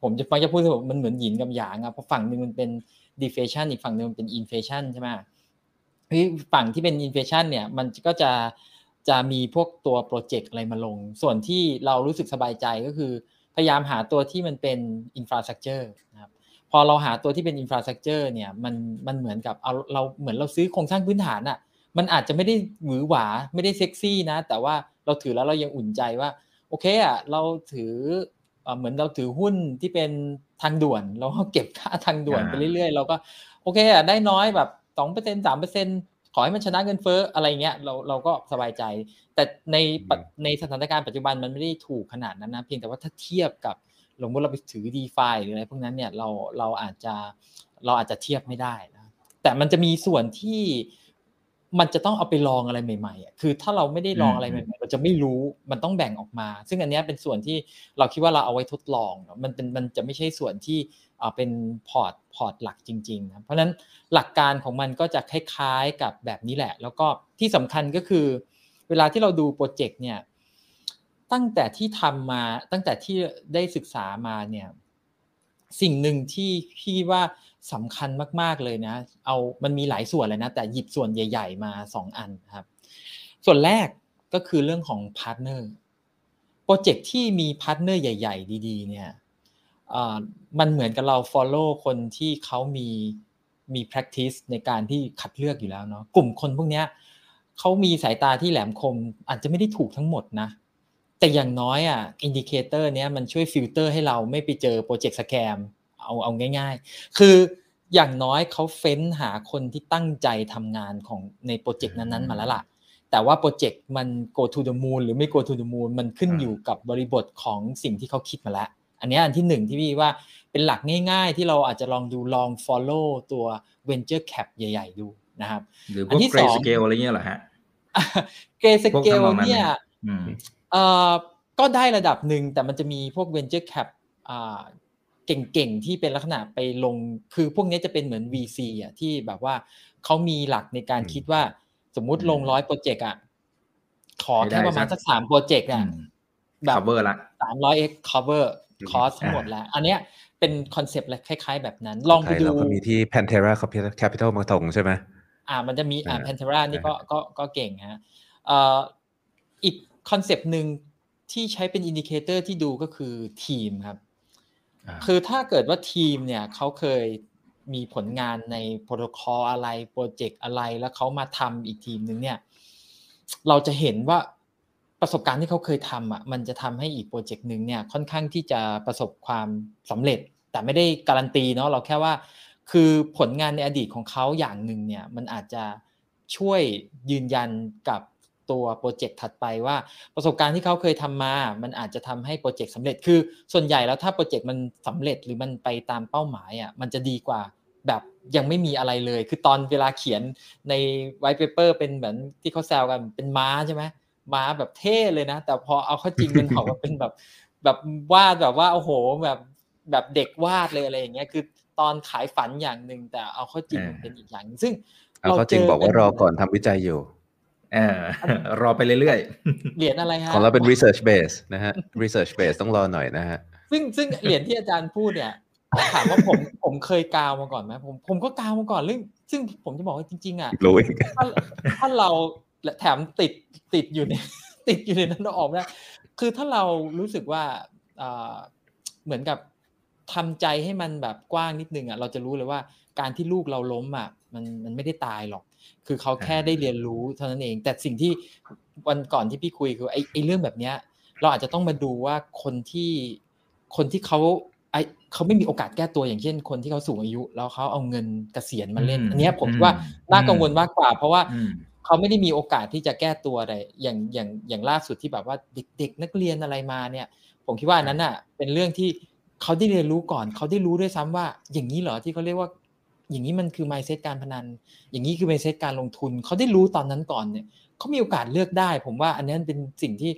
ผมจะมักจะพูดว่ามันเหมือนหยินกับหยางอะเพราะฝั่งหนึ่งมันเป็น deflation อีกฝั่งหนึ่งมันเป็น inflation ใช่ไหมฝั่งที่เป็น inflation เนี่ยมันก็จะจะมีพวกตัวโปรเจกต์อะไรมาลง ส่วนที่เรารู้สึกสบายใจก็คือ พยายามหาตัวที่มันเป็น infrastructure นะครับพอเราหาตัวที่เป็น infrastructure เนี่ยมันมันเหมือนกับเอาเราเหมือนเราซื้อโครงสร้างพื้นฐานอะมันอาจจะไม่ได้หวือหวาไม่ได้เซ็กซี่นะ แต่ว่าเราถือแล้วเรายังอุ่นใจว่าโอเคอะเราถือ เหมือนเราถือหุ้นที่เป็นทางด่วน เราก็เก็บค่าทางด่วนไปเรื่อยๆ เราก็โอเคอะได้น้อยแบบสองเปอร์เซ็นสามเปอร์เซ็นขอให้มันชนะเงินเฟ้ออะไรเงี้ยเราเราก็สบายใจ แต่ในในสถานการณ์ปัจจุบันมันไม่ได้ถูกขนาดนั้นนะเพียงแต่ว่าถ้าเทียบกับสมมติเราไปถือ DeFi หรืออะไรพวกนั้นเนี่ยเราเราอาจจะเราอาจจะเทียบไม่ได้นะแต่มันจะมีส่วนที่ มันจะต้องเอาไปลองอะไรใหม่ๆคือถ้าเราไม่ได้ลองอะไรใหม่ๆ เราจะไม่รู้ มันต้องแบ่งออกมา ซึ่งอันนี้เป็นส่วนที่เราคิดว่าเราเอาไว้ทดลอง มันเป็นมันจะไม่ใช่ส่วนที่เป็นพอร์ตพอร์ตหลักจริงๆนะเพราะฉะนั้นหลักการของมันก็จะคล้ายๆกับแบบนี้แหละ แล้วก็ที่สำคัญก็คือ เวลาที่เราดูโปรเจกต์เนี่ย ตั้งแต่ที่ทำมาตั้งแต่ที่ได้ศึกษามาเนี่ย สิ่งหนึ่งที่พี่ว่า สำคัญมาก ๆเลยนะ เอามันมีหลายส่วนเลยนะ แต่หยิบส่วนใหญ่ ๆ มาสองอันครับ ส่วนแรกก็คือเรื่องของพาร์ทเนอร์โปรเจกต์ที่มีพาร์ทเนอร์ใหญ่ ๆ ดี ๆ เนี่ยมันเหมือนกับเรา follow คนที่เขามีมี practice ในการที่คัดเลือกอยู่แล้วเนาะกลุ่มคนพวกนี้เขามีสายตาที่แหลมคม อาจจะไม่ได้ถูกทั้งหมดนะ แต่อย่างน้อยอะ indicator เนี้ยมันช่วยฟิลเตอร์ให้เราไม่ไปเจอโปรเจกต์ scam เอาเอาง่าย ๆ คืออย่างน้อยเขาเฟ้นหาคนที่ตั้งใจทำงานของในโปรเจกต์นั้นๆมาแล้วล่ะ แต่ว่าโปรเจกต์มัน go to the moon หรือไม่ go to the moon มันขึ้นอยู่กับบริบทของสิ่งที่เขาคิดมาแล้ว อันนี้อันที่หนึ่งที่พี่ว่าเป็นหลักง่าย ๆ ที่เราอาจจะลองดูลอง follow ตัว venture cap ใหญ่ ๆ ดูนะครับ หรือพวก Grayscale อะไรเงี้ยเหรอฮะ Grayscale เนี่ยเอ่อก็ได้ระดับหนึ่งแต่มันจะมีพวก venture cap อ่า เก่งๆที่เป็นลักษณะไปลง คือพวกนี้จะเป็นเหมือน VC อะที่แบบว่าเขามีหลักในการคิดว่า สมมุติลงร้อยโปรเจกต์อะขอแค่ประมาณสักสามโปรเจกต์อะแบบ cover ละสามร้อย x cover cost ทั้งหมดแล้ว อันเนี้ยเป็นคอนเซปต์คล้าย ๆ แบบนั้น ลองไปดูก็มีที่ Pantera Capital มาตรงใช่ไหมอ่า มันจะมีอ่า Pantera นี่ก็ก็ก็เก่งฮะเอ่ออีกคอนเซปต์หนึ่งที่ใช้เป็น indicator ที่ดูก็คือทีมครับ คือถ้าเกิดว่าทีมเนี่ยเขาเคยมีผลงานในโปรโตคอลอะไรโปรเจกต์อะไรแล้วเขามาทำอีกทีมหนึ่งเนี่ย เราจะเห็นว่าประสบการณ์ที่เขาเคยทำอะมันจะทำให้อีกโปรเจกต์หนึ่งเนี่ยค่อนข้างที่จะประสบความสำเร็จ แต่ไม่ได้การันตีเนาะเราแค่ว่า คือผลงานในอดีตของเขาอย่างหนึ่งเนี่ยมันอาจจะช่วยยืนยันกับ ตัวโปรเจกต์ถัดไปว่า ประสบการณ์ที่เขาเคยทำมา มันอาจจะทำให้โปรเจกต์สำเร็จคือส่วนใหญ่แล้วถ้าโปรเจกต์มันสำเร็จหรือมันไปตามเป้าหมายอะมันจะดีกว่าแบบยังไม่มีอะไรเลย คือตอนเวลาเขียนใน whitepaper เป็นเหมือนที่เขาแซวกันเป็นม้าใช่ไหมม้าแบบเท่เลยนะ แต่พอเอาเข้าจริงมันออกมาเป็นแบบแบบวาดแบบว่าโอ้โหแบบแบบเด็กวาดเลยอะไรอย่างเงี้ยคือตอนขายฝันอย่างหนึ่งแต่เอาเข้าจริงเป็นอีกอย่างซึ่งเอาเข้าจริงบอกว่ารอก่อนทำวิจัยอยู่อ รอไปเรื่อยๆ เหรียญอะไรฮะ ของเราเป็น research base นะฮะ research base ต้องรอหน่อยนะฮะ ซึ่งซึ่งเหรียญที่อาจารย์พูดเนี่ย ถามว่าผมผมเคยกาวมาก่อนไหมผมผมก็กาวมาก่อนเรื่องซึ่งผมจะบอกว่าจริง ๆ อะรู้ถ้าถ้าเราแถมติดติดอยู่ในติดอยู่ในนั้นเราออกไม่ได้คือถ้าเรารู้สึกว่าเหมือนกับทำใจให้มันแบบกว้างนิดนึงอะเราจะรู้เลยว่าการที่ลูกเราล้มอะมันมันไม่ได้ตายหรอก คือเขาแค่ได้เรียนรู้เท่านั้นเอง แต่สิ่งที่วันก่อนที่พี่คุยคือไอ้ไอ้เรื่องแบบเนี้ย เราอาจจะต้องมาดูว่าคนที่คนที่เขาไอเขาไม่มีโอกาสแก้ตัวอย่างเช่นคนที่เขาสูงอายุ แล้วเขาเอาเงินเกษียณมาเล่น อันนี้ผมว่าน่ากังวลมากกว่า เพราะว่าเขาไม่ได้มีโอกาสที่จะแก้ตัวอะไรอย่างอย่างอย่างล่าสุดที่แบบว่าเด็กๆนักเรียนอะไรมาเนี่ย ผมคิดว่านั้นอะเป็นเรื่องที่เขาได้เรียนรู้ก่อน เขาได้รู้ด้วยซ้ำว่า อย่างนี้เหรอที่เขาเรียกว่า อย่างนี้มันคือ mindset การพนัน อย่างนี้คือ mindset การลงทุน เขาได้รู้ตอนนั้นก่อนเนี่ยเขามีโอกาสเลือกได้ ผมว่าอันนี้เป็นสิ่งที่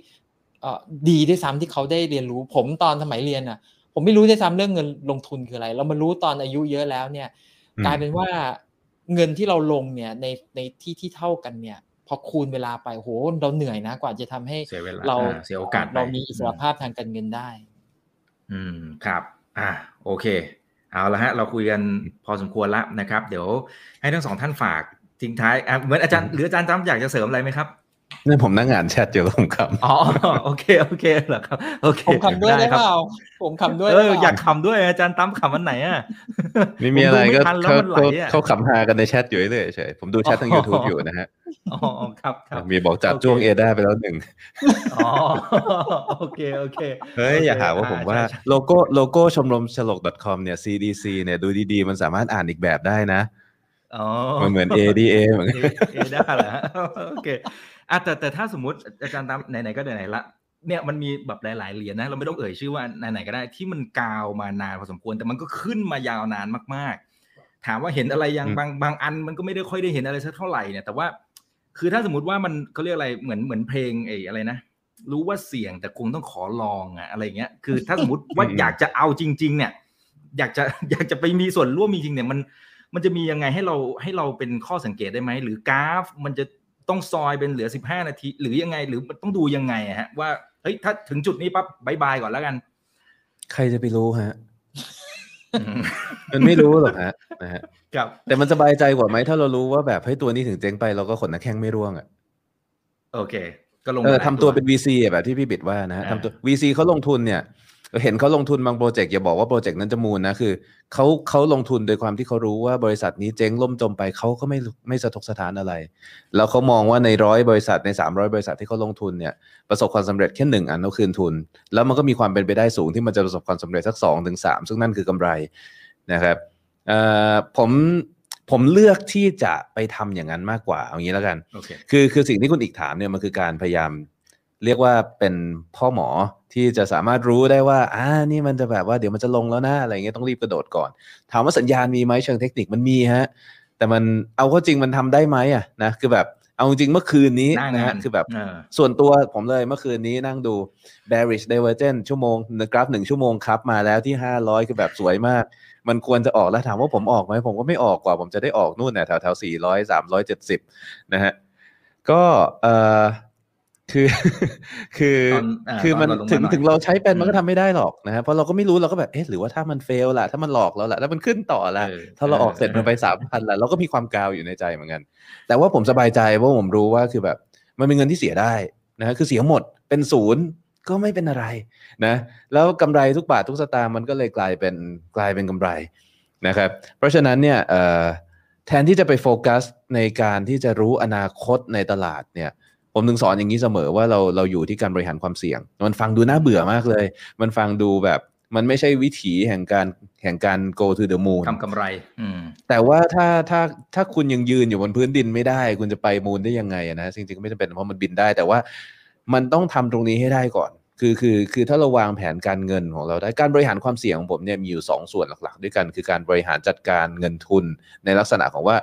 เออดีด้วยซ้ำที่เขาได้เรียนรู้ ผมตอนสมัยเรียนอะ ผมไม่รู้ด้วยซ้ำเรื่องเงินลงทุนคืออะไร เรามารู้ตอนอายุเยอะแล้วเนี่ย กลายเป็นว่าเงินที่เราลงเนี่ยในในที่ที่เท่ากันเนี่ยพอคูณเวลาไปโหเราเหนื่อยนะ กว่าจะทำให้เราเสียโอกาสเรามีอิสรภาพทางการเงินได้ อืมครับ อ่าโอเค เอาละฮะเราคุยกันพอสมควรแล้วนะครับ เดี๋ยวให้ทั้งสองท่านฝากทิ้งท้ายเหมือนอาจารย์หรืออาจารย์จำอยากจะเสริมอะไรไหมครับ นี่ผมนั่งอ่านแชทอยู่ผมคำอ๋อโอเคโอเคเหรอครับโอเคผมคำด้วยได้เปล่าผมคำด้วยเอออยากคำด้วยอาจารย์ตั้มคำวันไหนอะไม่มีอะไรก็เขาเขาขำฮากันในแชทอยู่เลยเฉยผมดูแชททางยูทูบอยู่นะฮะอ๋อครับครับมีบอกจับจ้วงเอด้าไปแล้วหนึ่งอ๋อโอเคโอเคเฮ้ยอย่าหาว่าผมว่าโลโก้โลโก้ชมรมฉลก .com เนี่ย CDC เนี่ยดูดีๆ มันสามารถอ่านอีกแบบได้นะอ๋อมันเหมือน ADA เหมือนเอด้าเหรอโอเค อะแต่แต่ถ้าสมมติอาจารย์ตามไหนๆก็ไหนๆละเนี่ยมันมีแบบหลาย ๆ เหรียญนะเราไม่ต้องเอ่ยชื่อว่าไหนๆก็ได้ที่มันกาวมานานพอสมควร แต่มันก็ขึ้นมายาวนานมาก ๆ ถามว่าเห็นอะไรยังบางบางอันมันก็ไม่ได้ค่อยได้เห็นอะไรสักเท่าไหร่เนี่ย แต่ว่าคือถ้าสมมติว่ามันเขาเรียกอะไรเหมือนเหมือนเพลงไอ้อะไรนะรู้ว่าเสี่ยงแต่คงต้องขอลองอะอะไรเงี้ยคือถ้าสมมติว่าอยากจะเอาจริง ๆ เนี่ย อยากจะอยากจะไปมีส่วนร่วมจริงๆเนี่ยมันมันจะมียังไงให้เราให้เราเป็นข้อสังเกตได้ไหมหรือกราฟมันจะ ต้องซอยเป็นเหลือสิบห้านาที หรือยังไงหรือต้องดูยังไงฮะ ว่าเฮ้ยถ้าถึงจุดนี้ปั๊บบายบายก่อนแล้วกัน ใครจะไปรู้ฮะ มันไม่รู้หรอกฮะนะฮะครับแต่มันสบายใจกว่าไหมถ้าเรารู้ว่าแบบให้ตัวนี้ถึงเจ๊งไปเราก็ขนนักแข้งไม่ร่วงอะโอเค ก็ลงเออทำตัวเป็น VC แบบที่พี่บิดว่านะฮะทำตัว VC เขาลงทุนเนี่ย เห็นเขาลงทุนบางโปรเจกต์อย่าบอกว่าโปรเจกต์นั้นจะมูลนะคือเขาเขาลงทุนโดยความที่เขารู้ว่าบริษัทนี้เจ๊งล่มจมไปเขาก็ไม่ไม่สะทกสะท้านอะไร แล้วเขามองว่าในร้อยบริษัทใน 300 บริษัทที่เขาลงทุนเนี่ยประสบความสำเร็จแค่หนึ่งอันเขาคืนทุน แล้วมันก็มีความเป็นไปได้สูงที่มันจะประสบความสำเร็จสักสองถึงสามซึ่งนั่นคือกำไรนะครับผมผมเลือกที่จะไปทำอย่างนั้นมากกว่าเอางี้แล้วกัน okay. คือคือสิ่งที่คุณอีกถามเนี่ยมันคือการพยายาม เรียกว่าเป็นพ่อหมอที่จะสามารถรู้ได้ว่าอ่านี่มันจะแบบว่าเดี๋ยวมันจะลงแล้วนะอะไรเงี้ยต้องรีบกระโดดก่อน ถามว่าสัญญาณมีไหมเชิงเทคนิคมันมีฮะ แต่มันเอาเข้าจริงมันทำได้ไหมอะนะคือแบบเอาจริงเมื่อคืนนี้นะฮะคือแบบส่วนตัวผมเลยเมื่อคืนนี้นั่งดู bearish divergence ชั่วโมงกราฟหนึ่งชั่วโมงครับมาแล้วที่ห้าร้อยคือแบบสวยมาก มันควรจะออกแล้วถามว่าผมออกไหมผมก็ไม่ออกกว่า ผมจะได้ออกนู่นเนี่ยแถวแถวสี่ร้อยสามร้อยเจ็ดสิบนะฮะก็เอ่อ คือคือคือมันถึงถึงเราใช้เป็นมันก็ทำไม่ได้หรอกนะฮะเพราะเราก็ไม่รู้เราก็แบบเอ๊ะหรือว่าถ้ามันเฟลล่ะถ้ามันหลอกเราล่ะแล้วมันขึ้นต่อละถ้าเราออกเสร็จมันไปสามพันละเราก็มีความกาวอยู่ในใจเหมือนกัน แต่ว่าผมสบายใจเพราะผมรู้ว่าคือแบบ มันเป็นเงินที่เสียได้นะฮะคือเสียหมดเป็นศูนย์ก็ไม่เป็นอะไรนะ แล้วกำไรทุกบาททุกสตางค์มันก็เลยกลายเป็นกลายเป็นกำไรนะครับ เพราะฉะนั้นเนี่ยแทนที่จะไปโฟกัสในการที่จะรู้อนาคตในตลาดเนี่ย ผมถึงสอนอย่างนี้เสมอว่าเราเราอยู่ที่การบริหารความเสี่ยง มันฟังดูน่าเบื่อมากเลย มันฟังดูแบบมันไม่ใช่วิถีแห่งการแห่งการ go to the moon ทำกำไรแต่ว่าถ้าถ้าถ้าคุณยังยืนอยู่บนพื้นดินไม่ได้ คุณจะไปมูนได้ยังไงนะจริงๆไม่จำเป็นเพราะมันบินได้ แต่ว่ามันต้องทำตรงนี้ให้ได้ก่อน คือคือคือถ้าเราวางแผนการเงินของเราได้การบริหารความเสี่ยงของผมเนี่ยมีอยู่ 2 ส่วนหลักๆ ด้วยกันคือการบริหารจัดการเงินทุนในลักษณะของว่า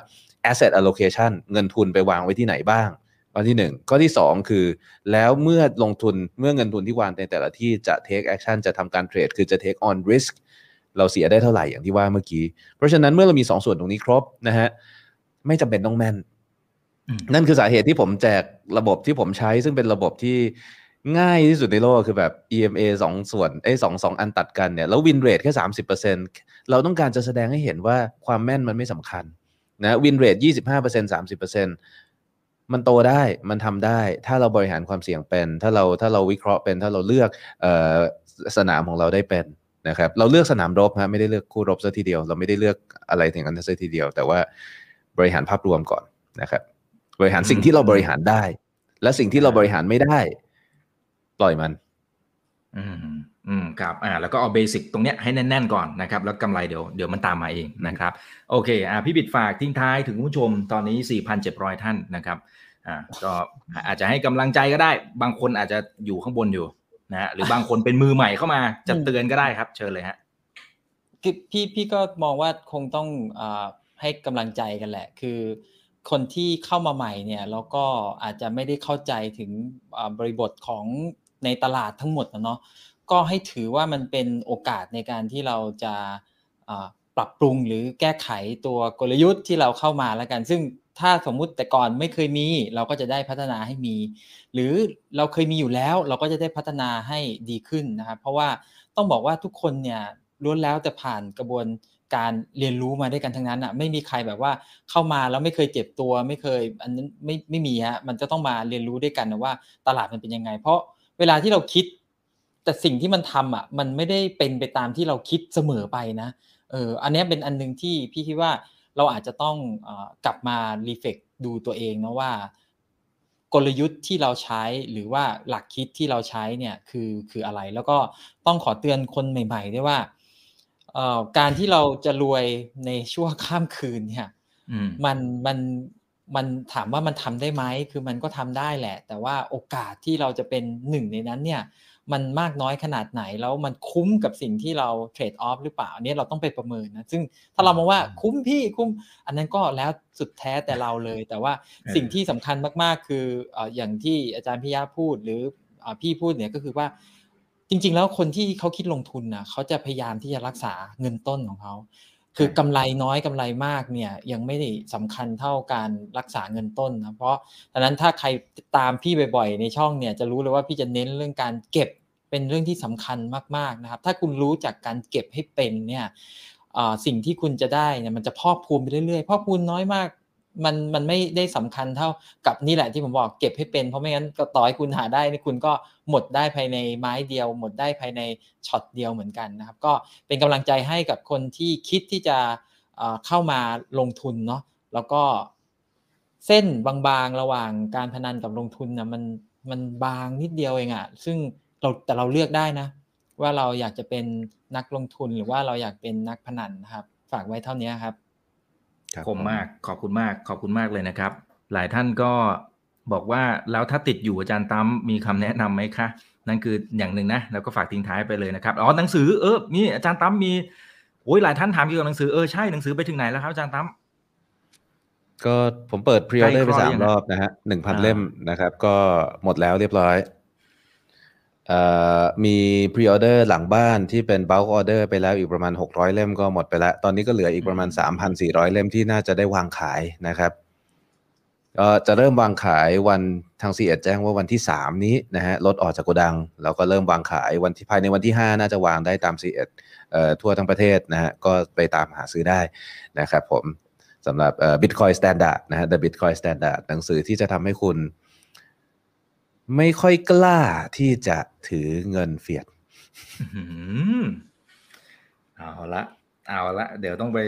asset allocation เงินทุนไปวางไว้ที่ไหนบ้าง ข้อที่หนึ่งข้อที่สองคือ แล้วเมื่อลงทุนเมื่อเงินทุนที่วางในแต่ละที่จะ take action จะทำการเทรดคือจะ take on risk เราเสียได้เท่าไหร่อย่างที่ว่าเมื่อกี้ เพราะฉะนั้นเมื่อเรามี 2สส่วนตรงนี้ครบนะฮะไม่จำเป็นต้องแม่น นั่นคือสาเหตุที่ผมแจกระบบที่ผมใช้ ซึ่งเป็นระบบที่ง่ายที่สุดในโลกคือแบบ EMA สองส่วนไอ้สองสองอันตัดกันเนี่ยแล้ววินเรทแค่สามสิบเปอร์เซ็นเราต้องการจะแสดงให้เห็นว่าความแม่นมันไม่สำคัญนะวินเรทยี่สิบห้าเปอร์เซ็นสามสิบเปอร์เซ็น มันโตได้มันทำได้ ถ้าเราบริหารความเสี่ยงเป็น ถ้าเราถ้าเราวิเคราะห์เป็น ถ้าเราเลือกออสนามของเราได้เป็นนะครับเราเลือกสนามรบฮะไม่ได้เลือกคู่รบซะทีเดียว เราไม่ได้เลือกอะไรถึงกันซะทีเดียว แต่ว่าบริหารภาพรวมก่อนนะครับ บริหารสิ่งที่เราบริหารได้ และสิ่งที่เราบริหารไม่ได้ ปล่อยมัน อืมอืมครับอ่าแล้วก็เอาเบสิกตรงเนี้ยให้แน่นๆก่อนนะครับแล้วกำไรเดี๋ยวเดี๋ยวมันตามมาเองนะครับ โอเคอ่าพี่บิดฝากทิ้งท้ายถึงผู้ชมตอนนี้ 4,700 ท่านนะครับ อ่าก็อาจจะให้กำลังใจก็ได้ บางคนอาจจะอยู่ข้างบนอยู่นะฮะหรือบางคนเป็นมือใหม่เข้ามาจะเตือนก็ได้ครับ เชิญเลยฮะคือพี่พี่ก็มองว่าคงต้องอให้กำลังใจกันแหละ คือคนที่เข้ามาใหม่เนี่ยแล้วก็อาจจะไม่ได้เข้าใจถึงบริบทของในตลาดทั้งหมดนะเนาะก็ให้ถือว่ามันเป็นโอกาสในการที่เราจะปรับปรุงหรือแก้ไขตัวกลยุทธ์ที่เราเข้ามาแล้วกัน ซึ่ง ถ้าสมมุติแต่ก่อนไม่เคยมี เราก็จะได้พัฒนาให้มี หรือเราเคยมีอยู่แล้ว เราก็จะได้พัฒนาให้ดีขึ้นนะครับเพราะว่าต้องบอกว่าทุกคนเนี่ยล้วนแล้วแต่ผ่านกระบวนการเรียนรู้มาด้วยกันทั้งนั้นอะไม่มีใครแบบว่าเข้ามาแล้วไม่เคยเจ็บตัว ไม่เคยอันนั้นไม่ไม่มีฮะมันจะต้องมาเรียนรู้ด้วยกันนะว่าตลาดมันเป็นยังไง เพราะเวลาที่เราคิด แต่สิ่งที่มันทำอะมันไม่ได้เป็นไปตามที่เราคิดเสมอไปนะเอออันนี้เป็นอันนึงที่พี่คิดว่า เราอาจจะต้องกลับมารีเฟกดูตัวเองนะว่า กลยุทธ์ที่เราใช้หรือว่าหลักคิดที่เราใช้เนี่ยคือคืออะไร แล้วก็ต้องขอเตือนคนใหม่ๆด้วยว่าการที่เราจะรวยในช่วงข้ามคืนเนี่ยมันมันมันถามว่ามันทำได้ไหมคือมันก็ทำได้แหละ แต่ว่าโอกาสที่เราจะเป็นหนึ่งในนั้นเนี่ย มันมากน้อยขนาดไหน แล้วมันคุ้มกับสิ่งที่เราเทรดออฟหรือเปล่าเนี่ยเราต้องไปประเมินนะซึ่งถ้าเรามองว่าคุ้มพี่คุ้ม อันนั้นก็แล้วสุดแท้แต่เราเลย แต่ว่าสิ่งที่สำคัญมากๆ คืออย่างที่อาจารย์พิยาพูดหรือพี่พูดเนี่ยก็คือว่าจริง ๆ แล้วคนที่เขาคิดลงทุนนะเขาจะพยายามที่จะรักษาเงินต้นของเขาคือกำไรน้อยกำไรมากเนี่ยยังไม่ได้สำคัญเท่าการรักษาเงินต้นนะเพราะฉะนั้นถ้าใครตามพี่บ่อยๆ ในช่องเนี่ยจะรู้เลยว่าพี่จะเน้นเรื่องการเก็บ เป็นเรื่องที่สำคัญมากๆนะครับ ถ้าคุณรู้จักการเก็บให้เป็นเนี่ยสิ่งที่คุณจะได้เนี่ยมันจะพอกพูนไปเรื่อยๆพอกพูนน้อยมากมันมันไม่ได้สำคัญเท่ากับนี่แหละที่ผมบอกเก็บให้เป็นเพราะไม่งั้นก็ต่อให้คุณหาได้นี่คุณก็หมดได้ภายในไม้เดียว หมดได้ภายในช็อตเดียวเหมือนกันนะครับ ก็เป็นกำลังใจให้กับคนที่คิดที่จะเข้ามาลงทุนเนาะแล้วก็เส้นบางๆ ระหว่างการพนันกับลงทุนนะมันมันบางนิดเดียวเองอะซึ่ง เราแต่เราเลือกได้นะ ว่าเราอยากจะเป็นนักลงทุนหรือว่าเราอยากเป็นนักพนันนะครับ ฝากไว้เท่านี้ครับคมมากขอบคุณมากขอบคุณมากเลยนะครับ หลายท่านก็บอกว่าแล้วถ้าติดดอยอาจารย์ตั้มมีคำแนะนำไหมคะนั่นคืออย่างหนึ่งนะแล้วก็ฝากทิ้งท้ายไปเลยนะครับอ๋อหนังสือเออนี่อาจารย์ตั้มมีโอ้ยหลายท่านถามเกี่ยวกับหนังสือเออใช่หนังสือไปถึงไหนแล้วครับอาจารย์ตั้มก็ผมเปิด pre-order ไปสามรอบนะฮะหนึ่งพันเล่มนะครับ ก็หมดแล้วเรียบร้อย มี pre-order หลังบ้านที่เป็นเบล k ออเดอร์ไปแล้วอีกประมาณ 600 เล่มก็หมดไปแล้ว ตอนนี้ก็เหลืออีกประมาณ 3,400 เล่มที่น่าจะได้วางขายนะครับก็จะเริ่มวางขายวันทางซีเอ็ดแจ้งว่าวันที่ 3 นี้นะฮะรถออกจากโกดัง แล้วก็เริ่มวางขายวันที่ภายในวันที่ 5 น่าจะวางได้ตามซีเอ็ดทั่วทั้งประเทศนะฮะก็ไปตามหาซื้อได้นะครับผมสำหรับ Bitcoin Standard นะฮะ The Bitcoin Standard หนังสือที่จะทำให้คุณ ไม่ค่อยกล้าที่จะถือเงินเฟียดเอาละเอาละเดี๋ยวต้องไป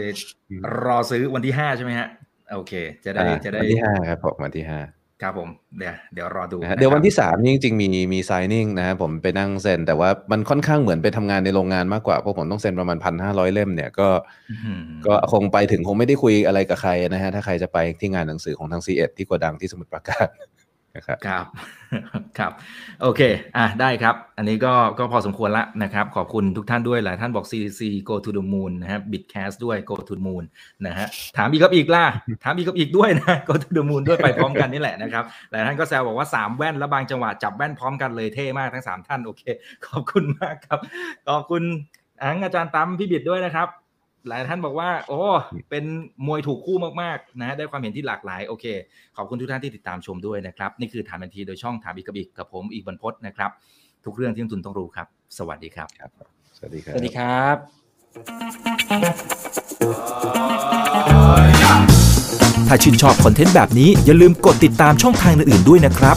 รอซื้อวันที่ห้าใช่ไหมฮะ โอเค จะได้จะได้วันที่ห้าครับผมวันที่ห้าครับผมเดี๋ยวเดี๋ยวรอดูเดี๋ยววันที่สามนี่จริงๆมีมีไซนิ่งนะครับผมไปนั่งเซ็น แต่ว่ามันค่อนข้างเหมือนไปทำงานในโรงงานมากกว่าเพราะผมต้องเซ็นประมาณพันห้าร้อยเล่มเนี่ยก็ก็คงไปถึงคงไม่ได้คุยอะไรกับใครนะฮะถ้าใครจะไปที่งานหนังสือของทางซีเอ็ดที่โกดังที่สมุทรปราการ นะครับครับครับโอเคอะได้ครับ อันนี้ก็ก็พอสมควรละนะครับ ขอบคุณทุกท่านด้วยหลายท่านบอก CDC go to the moon นะครับ bitcast ด้วย go to the moon นะฮะถามอีกครับอีกล่ะ ถามอีกครับอีกด้วยนะ go to the moon ด้วยไปพร้อมกันนี่แหละนะครับ หลายท่านก็แซวบอกว่า 3 แว่นแล้วบางจังหวะจับแว่นพร้อมกันเลยเท่มากทั้ง 3 ท่านโอเค ขอบคุณมากครับ ขอบคุณอังอาจารย์ตั้มพี่บิดด้วยนะครับ หลายท่านบอกว่า โอ้ เป็นมวยถูกคู่มากๆ นะ ได้ความเห็นที่หลากหลาย โอเค ขอบคุณทุกท่านที่ติดตามชมด้วยนะครับ นี่คือถามบันทีโดยช่องถามอีกกับอีกกับผมอีกบรรพศนะครับ ทุกเรื่องที่นักทุนต้องรู้ครับ สวัสดีครับครับ สวัสดีครับ สวัสดีครับถ้าชื่นชอบคอนเทนต์แบบนี้อย่าลืมกดติดตามช่องทางอื่นๆด้วยนะครับ